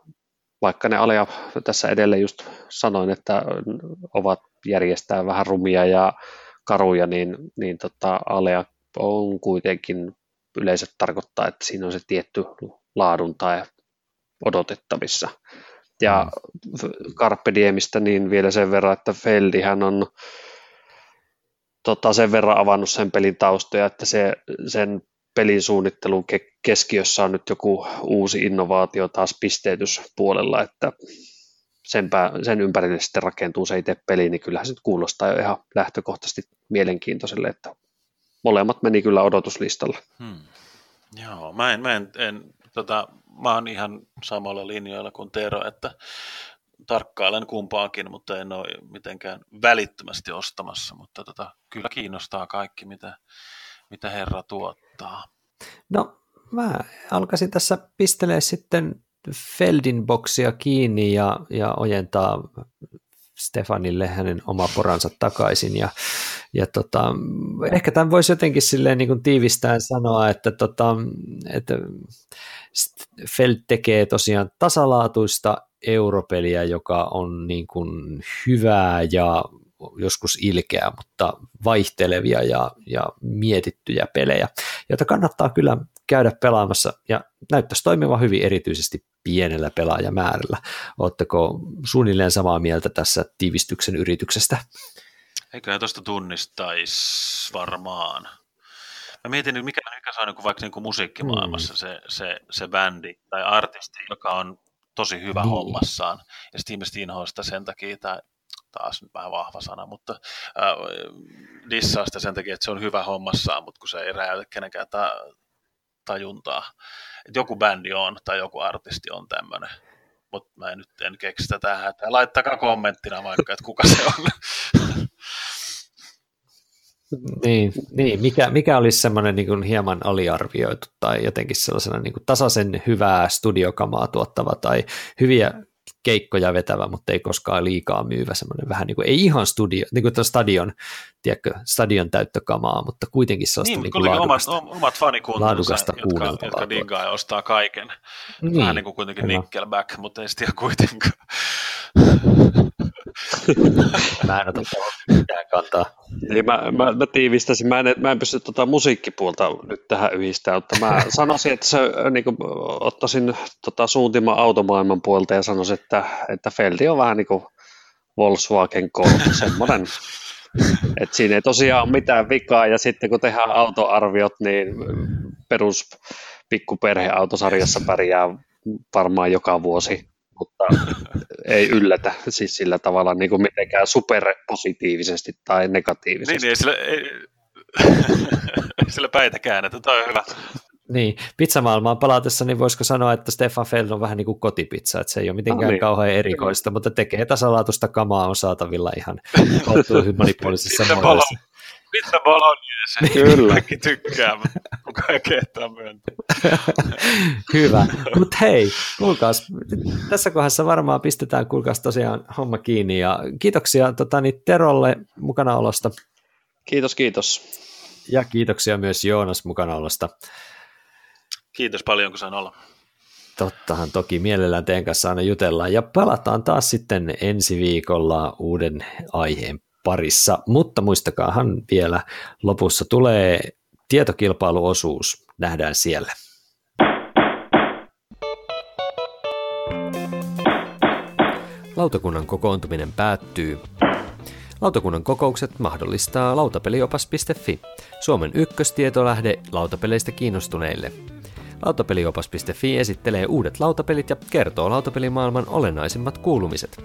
vaikka ne Alea tässä edelleen just sanoin, että ovat järjestää vähän rumia ja karuja, niin, niin tota, Alea on kuitenkin yleensä tarkoittaa, että siinä on se tietty laadun tai odotettavissa. Ja Carpe Diemistä niin vielä sen verran, että Feldihän on tota, sen verran avannut sen pelin taustoja, että se, sen pelin suunnittelun ke- keskiössä on nyt joku uusi innovaatio taas pisteytyspuolella, että sen, pää, sen ympärille sitten rakentuu se itse peli, niin kyllähän se nyt kuulostaa jo ihan lähtökohtaisesti mielenkiintoiselle, että molemmat meni kyllä odotuslistalla. Hmm. Joo, mä en, mä en, en tota, mä oon ihan samalla linjoilla kuin Tero, että tarkkailen kumpaakin, mutta en ole mitenkään välittömästi ostamassa, mutta tota, kyllä kiinnostaa kaikki, mitä, mitä herra tuottaa. No mä alkaisin tässä pistelee sitten Feldin boksia kiinni ja, ja ojentaa Stefanille hänen oma poransa takaisin. Ja, ja tota, ehkä tämän voisi jotenkin silleen niin kuin tiivistään sanoa, että, tota, että Feld tekee tosiaan tasalaatuista europeliä, joka on niin kuin hyvää ja joskus ilkeä, mutta vaihtelevia ja, ja mietittyjä pelejä, joita kannattaa kyllä käydä pelaamassa ja näyttäisi toimivan hyvin erityisesti pienellä pelaajamäärällä. Oletteko suunnilleen samaa mieltä tässä tiivistyksen yrityksestä? Eiköhän tuosta tunnistaisi varmaan. Mä mietin nyt, mikä, mikä se on niin vaikka niin kuin musiikkimaailmassa mm. se, se, se bändi tai artisti, joka on tosi hyvä niin. hommassaan. Ja sitten ihmiset inhoaa sitä sen takia, tai taas nyt vähän vahva sana, mutta äh, dissaa sitä sen takia, että se on hyvä hommassaan, mutta kun se ei räjäytä kenenkään ta- tajuntaa. Et joku bändi on tai joku artisti on tämmöinen, mutta mä en nyt en keksi sitä tähän. Että laittakaa kommenttina vaikka, että kuka se on. Niin, niin. Mikä, mikä olisi semmoinen niin hieman aliarvioitu tai jotenkin sellaisena niin kuin tasaisen hyvää studiokamaa tuottava tai hyviä keikkoja vetävä, mutta ei koskaan liikaa myyvä, semmoinen vähän niin kuin, ei ihan studio, niin kuin stadion, tiedätkö, stadion täyttökamaa, mutta kuitenkin sellaista niin, niin kuin laadukasta, omat, omat laadukasta jotka, jotka diggaa ja ostaa kaiken. Niin, vähän niin kuin kuitenkin kyllä. Nickelback, mutta ei sitten kuitenkaan. Mä en ota mitään kantaa. Niin mä, mä, mä tiivistäisin, mä en, mä en pysty tota musiikkipuolta nyt tähän yhdistämään, mutta mä sanoisin, että se, niin kuin, ottaisin tota, suuntimaan automaailman puolta ja sanoisin, että, että Feldi on vähän niin kuin Volkswagen Golf, semmoinen et siinä ei tosiaan ole mitään vikaa, ja sitten kun tehdään autoarviot, niin perus pikkuperheautosarjassa pärjää varmaan joka vuosi, mutta ei yllätä siis sillä tavalla niin kuin mitenkään superpositiivisesti tai negatiivisesti. Niin, niin ei sillä, ei, sillä päitä käännettä, toi on hyvä. Niin, pizzamaailmaan palatessa, niin voisiko sanoa, että Stefan Feld on vähän niin kuin kotipizza, että se ei ole mitenkään no, niin. kauhean erikoista, mutta tekee tasalaatuista kamaa on saatavilla ihan kohtuullisen monipuolisissa muodoissa. Pizza bolognese, niin. kyllä. Kaikki tykkää, mutta kukaan ei kehtaa myöntää. Hyvä, mutta hei, kuulkaas, tässä kohdassa varmaan pistetään kuulkaas tosiaan homma kiinni ja kiitoksia tota, niin Terolle mukanaolosta. Kiitos, kiitos. Ja kiitoksia myös Joonas mukanaolosta. Kiitos paljon, kun sain olla. Tottahan toki mielellään teidän kanssa aina jutellaan ja palataan taas sitten ensi viikolla uuden aiheen parissa, mutta muistakaahan vielä lopussa tulee tietokilpailuosuus, nähdään siellä. Lautakunnan kokoontuminen päättyy. Lautakunnan kokoukset mahdollistaa lautapeliopas.fi, Suomen ykköstietolähde lautapeleistä kiinnostuneille – Lautapeliopas.fi esittelee uudet lautapelit ja kertoo lautapelimaailman olennaisimmat kuulumiset.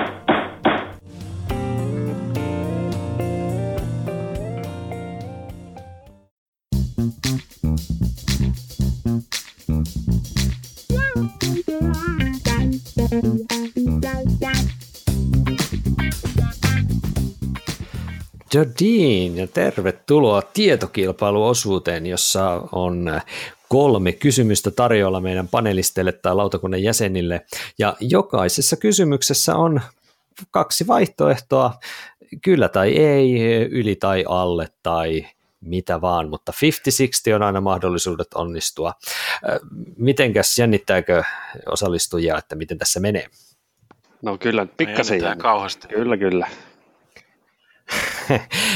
Jardine ja tervetuloa tietokilpailuosuuteen, jossa on kolme kysymystä tarjolla meidän panelisteille tai lautakunnan jäsenille, ja jokaisessa kysymyksessä on kaksi vaihtoehtoa, kyllä tai ei, yli tai alle tai mitä vaan, mutta 50-60 on aina mahdollisuudet onnistua. Mitenkäs jännittääkö osallistujia, että miten tässä menee? No kyllä, pikkasen kauheasti. Kyllä, kyllä.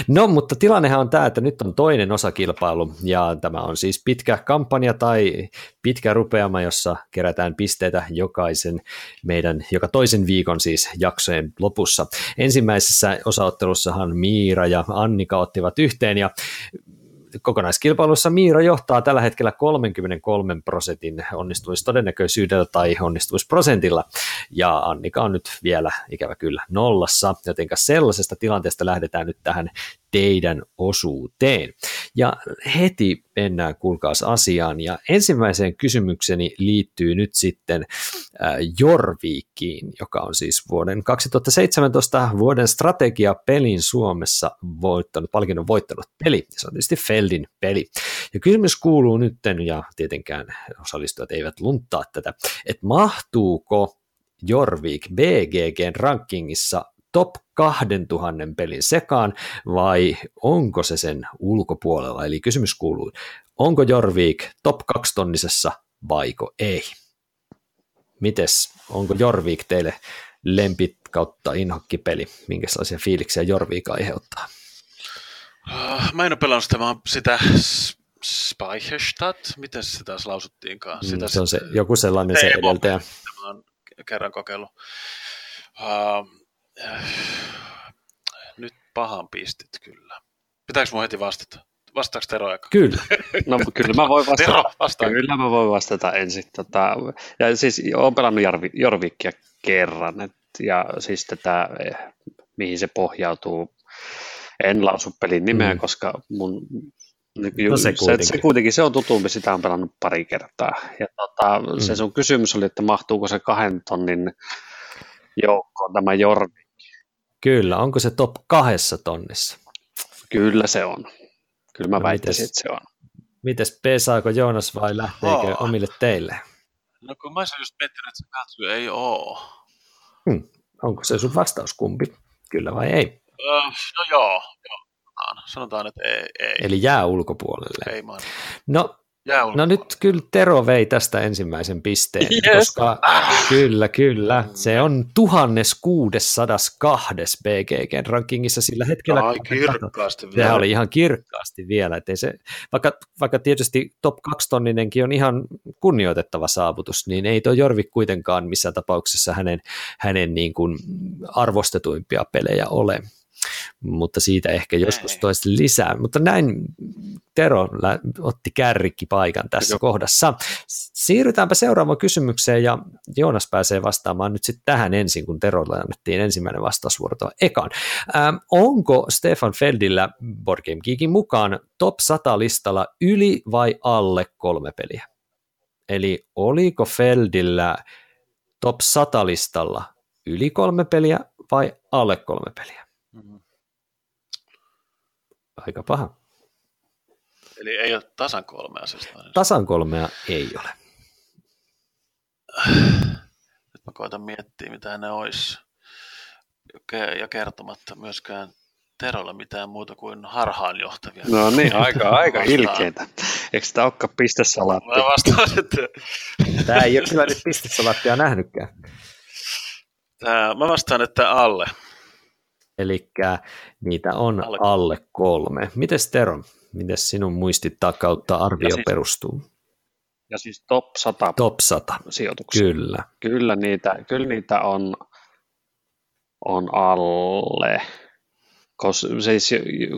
No, mutta tilannehan on tämä, että nyt on toinen osakilpailu ja tämä on siis pitkä kampanja tai pitkä rupeama, jossa kerätään pisteitä jokaisen meidän, joka toisen viikon siis jaksojen lopussa. Ensimmäisessä osaottelussahan Miira ja Annika ottivat yhteen ja kokonaiskilpailussa. Miira johtaa tällä hetkellä 33 prosentin onnistumistodennäköisyydellä tai onnistumisprosentilla, ja Annika on nyt vielä ikävä kyllä nollassa, joten sellaisesta tilanteesta lähdetään nyt tähän teidän osuuteen. Ja heti mennään kuulkaas asiaan, ja ensimmäiseen kysymykseni liittyy nyt sitten Jorviikkiin, joka on siis vuoden 2017 vuoden strategiapelin Suomessa voittanut, palkinnon voittanut peli, se on tietysti Feldin peli. Ja kysymys kuuluu nytten, ja tietenkään osallistujat eivät lunttaa tätä, että mahtuuko Jorvik BGGn rankingissa top 2000 pelin sekaan vai onko se sen ulkopuolella? Eli kysymys kuuluu, onko Jorvik top 2 tonnisessa vaiko ei? Mites, onko Jorvik teille lempi kautta inhokkipeli? Minkälaisia fiiliksiä Jorvik aiheuttaa? Uh, mä en ole pelannut sitä, vaan sitä Speicherstadt, miten se taas lausuttiinkaan? Mm, sitä mm, se on se, joku sellainen se edeltäjä. Mä oon kerran kokeillut. Uh, nyt pahan pistit kyllä. Pitääkö mun heti vastata? Vastaako Tero eka? Kyllä. No kyllä mä voin vastata. Tero, vastaa. Kyllä mä voin vastata ensin. Tota, ja siis olen pelannut Jarvi, Jorvikkia kerran. Et, ja siis tätä, eh, mihin se pohjautuu, en lausu pelin nimeä, mm. koska mun No se, se, se, kuitenkin se on tutumpi, sitä on pelannut pari kertaa. Ja tota, mm. se sun kysymys oli, että mahtuuko se kahden tonnin joukkoon tämä Jorvi Kyllä, onko se top kahdessa tonnissa? Kyllä se on. Kyllä mä No väittäisin, mites? että se on. Mites pesaako Joonas vai lähteekö Oo. omille teille? No kun mä olisin just miettinyt, että se katsoja ei oo. Onko se sun vastaus kumpi? Kyllä vai ei? Öö, no joo, joo. sanotaan. Sanotaan, että ei, ei, Eli jää ulkopuolelle. ei man. No, Jää no nyt kyllä Tero vei tästä ensimmäisen pisteen, Yes. koska kyllä, kyllä, se on 1602 BGGn rankingissa sillä hetkellä. Ai kirkkaasti vielä. Sehän oli ihan kirkkaasti vielä, ettei se, vaikka, vaikka tietysti top 2 tonninenkin on ihan kunnioitettava saavutus, niin ei tuo Jorvik kuitenkaan missään tapauksessa hänen, hänen niin kuin arvostetuimpia pelejä ole. Mutta siitä ehkä joskus toista lisää. Mutta näin Tero otti kärrikki paikan tässä Joo. kohdassa. Siirrytäänpä seuraavaan kysymykseen ja Joonas pääsee vastaamaan nyt sitten tähän ensin, kun Terolle annettiin ensimmäinen vastausvuoro tuohon ekaan. Ähm, onko Stefan Feldillä Board Game Geekin mukaan top 100 listalla yli vai alle kolme peliä? Eli oliko Feldillä top 100 listalla yli kolme peliä vai alle kolme peliä? Mhm. Aika paha. Eli ei ole tasan kolme asiasta. Tasan kolmea ei ole. Nyt mä koitan miettiä, mitä ne olisi. Ja kertomatta myöskään Terolle mitään muuta kuin harhaanjohtavia. No niin, aika, aika Vastaan. ilkeitä. Eikö sitä olekaan pistesalaatti? Mä vastaan, että Tämä ei ole kyllä nyt pistesalattia nähnytkään. tää, mä vastaan, että alle. Eli niitä on Alle alle, kolme. Mites Tero? Mites sinun muistittaa kautta arvio Ja siis- perustuu? Ja siis top 100 Top 100. sijoituksia. Kyllä. Kyllä niitä, kyllä niitä on, on alle. Kos, siis,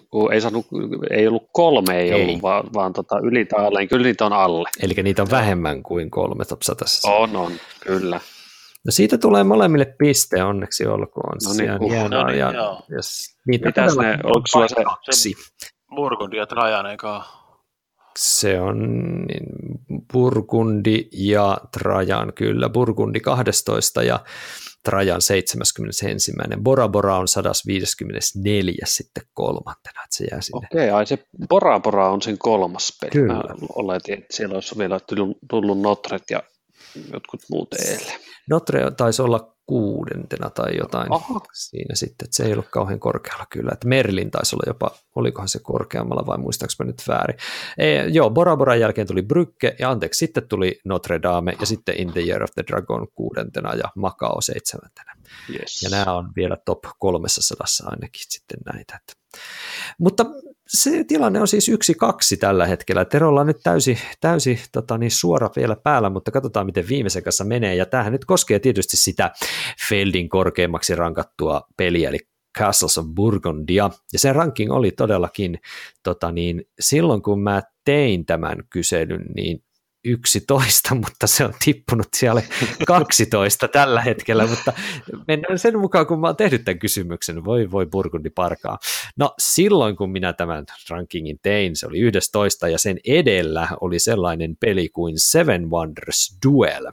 kun ei, saanut, ei ollut kolme, ei, Ei. ollut, vaan, vaan tota, yli tai alle, niin kyllä niitä on alle. Eli niitä on vähemmän kuin kolme top 100. On, on, kyllä. No siitä tulee molemmille piste, onneksi olkoon. No niin, Se uh. hienoa. No niin, ja, joo. jos niitä Mitäs ne, onko sulla se, kaksi. Burgundi ja Trajan, ole? Se on niin, Burgundi ja Trajan, kyllä. Burgundi 12 ja Trajan 71. Bora Bora on 154 sitten kolmantena, että se jää sinne. okei, ai se Bora Bora on sen kolmas peli. Kyllä. Mä oletin, että siellä olisi vielä tullut, tullut Notret ja jotkut muut eelle. Notre taisi olla kuudentena tai jotain Aha. siinä sitten, että se ei ollut kauhean korkealla kyllä, että Merlin taisi olla jopa, olikohan se korkeammalla vai muistaaks mä nyt väärin. E, joo, Bora Boran jälkeen tuli Brygge ja anteeksi, sitten tuli Notre Dame ja sitten In the Year of the Dragon kuudentena ja Macao seitsemäntenä. Yes. Ja nämä on vielä top 300 ainakin sitten näitä. Mutta se tilanne on siis yksi kaksi tällä hetkellä. Terolla on nyt täysi, täysi tota, niin suora vielä päällä, mutta katsotaan miten viimeisen kanssa menee. Ja tämähän nyt koskee tietysti sitä Feldin korkeimmaksi rankattua peliä, eli Castles of Burgundia. Ja sen ranking oli todellakin, tota, niin, silloin kun mä tein tämän kyselyn, niin 11, mutta se on tippunut siellä 12 tällä hetkellä, mutta mennään sen mukaan, kun mä oon tehnyt tämän kysymyksen, voi voi Burgundi parkaa. No silloin, kun minä tämän rankingin tein, se oli 11 ja sen edellä oli sellainen peli kuin Seven Wonders Duel.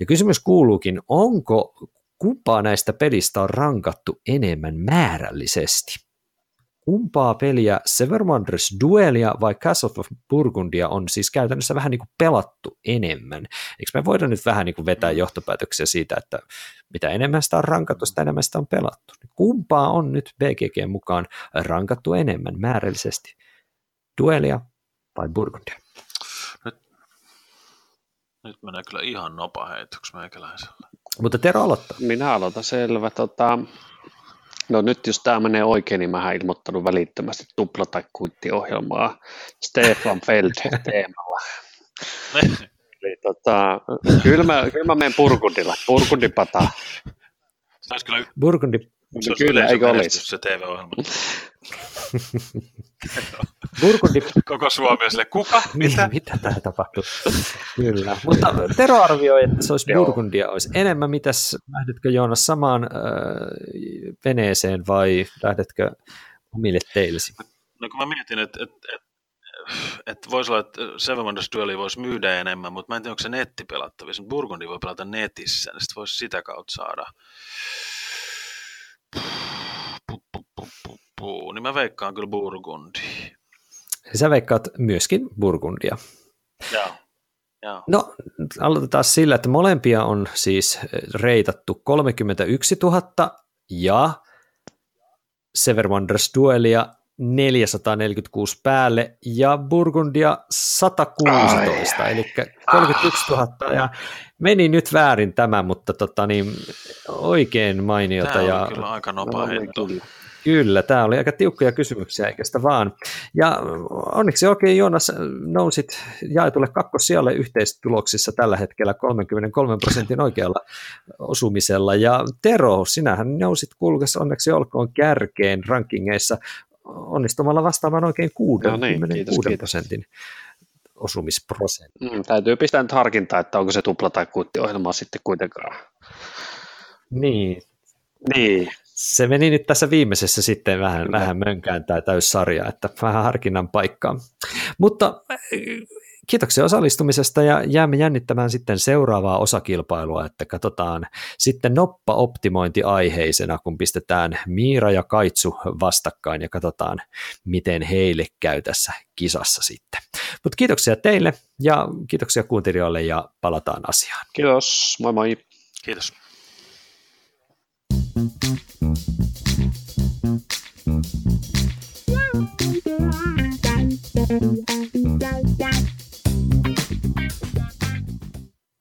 Ja kysymys kuuluukin, onko kumpaa näistä pelistä on rankattu enemmän määrällisesti? Kumpaa peliä Seven Wonders Duelia vai Castle of Burgundia on siis käytännössä vähän niin kuin pelattu enemmän? Eikö me voida nyt vähän niin kuin vetää johtopäätöksiä siitä, että mitä enemmän sitä on rankattu, sitä enemmän sitä on pelattu? Kumpaa on nyt BGG mukaan rankattu enemmän määrällisesti? Duelia vai Burgundia? Nyt menee kyllä ihan nopaheitoksi meikäläisellä. Mutta Tero aloittaa. Minä aloitan selvä. Tota, no nyt jos tämä menee oikein, niin mä ilmoittanut välittömästi tupla- tai kuittiohjelmaa Stefan Feld teemalla. Eli tota, kyllä, mä, kyllä mä menen Burgundilla, Burgundipata. Burgundi, se olisi Kyllä, eikö olisi? se TV-ohjelma. Burgundi Koko Suomi on sille, kuka? Mitä? Mitä, mitä tämä tapahtuu? Kyllä. Mutta Tero arvioi, että se olisi Joo. Burgundia olisi enemmän. Mitäs, lähdetkö Joonas samaan äh, veneeseen vai lähdetkö omille teillesi? No kun mä mietin, että et, et, et voisi olla, että Seven Wonders Dueli voisi myydä enemmän, mutta mä en tiedä, onko se netti pelattavissa. Burgundi voi pelata netissä, niin sitten voisi sitä kautta saada. Pu, pu, pu, pu, pu. Niin mä veikkaan kyllä Burgundi. Sä veikkaat myöskin Burgundia. Joo. Joo. No, aloitetaan sillä, että molempia on siis reitattu 31 000 ja Sever Wonders Duelia 446 päälle ja Burgundia 116, Ai. eli 31 000 ja meni nyt väärin tämä, mutta tota, niin, oikein mainiota. Tämä ja, kyllä aika nopea heitto. Kyllä, tämä oli aika tiukkoja kysymyksiä, eikä sitä vaan. Ja onneksi oikein Joonas nousit jaetulle kakkosijalle yhteistuloksissa tällä hetkellä 33 prosentin oikealla osumisella. Ja Tero, sinähän nousit kulkessa onneksi olkoon kärkeen rankingeissa onnistumalla vastaamaan oikein 66 no niin, kiitos, prosentin osumisprosentti. Mm, täytyy pistää nyt harkintaa, että onko se tupla- tai kuittiohjelma sitten kuitenkaan. Niin. Niin. Se meni nyt tässä viimeisessä sitten vähän, vähän mönkään tämä täyssarja, että vähän harkinnan paikkaa. Mutta kiitoksia osallistumisesta ja jäämme jännittämään sitten seuraavaa osakilpailua, että katsotaan sitten noppa-optimointi aiheisena, kun pistetään Miira ja Kaitsu vastakkain ja katsotaan, miten heille käy tässä kisassa sitten. Mutta kiitoksia teille ja kiitoksia kuuntelijoille ja palataan asiaan. Kiitos, moi moi. Kiitos. thank you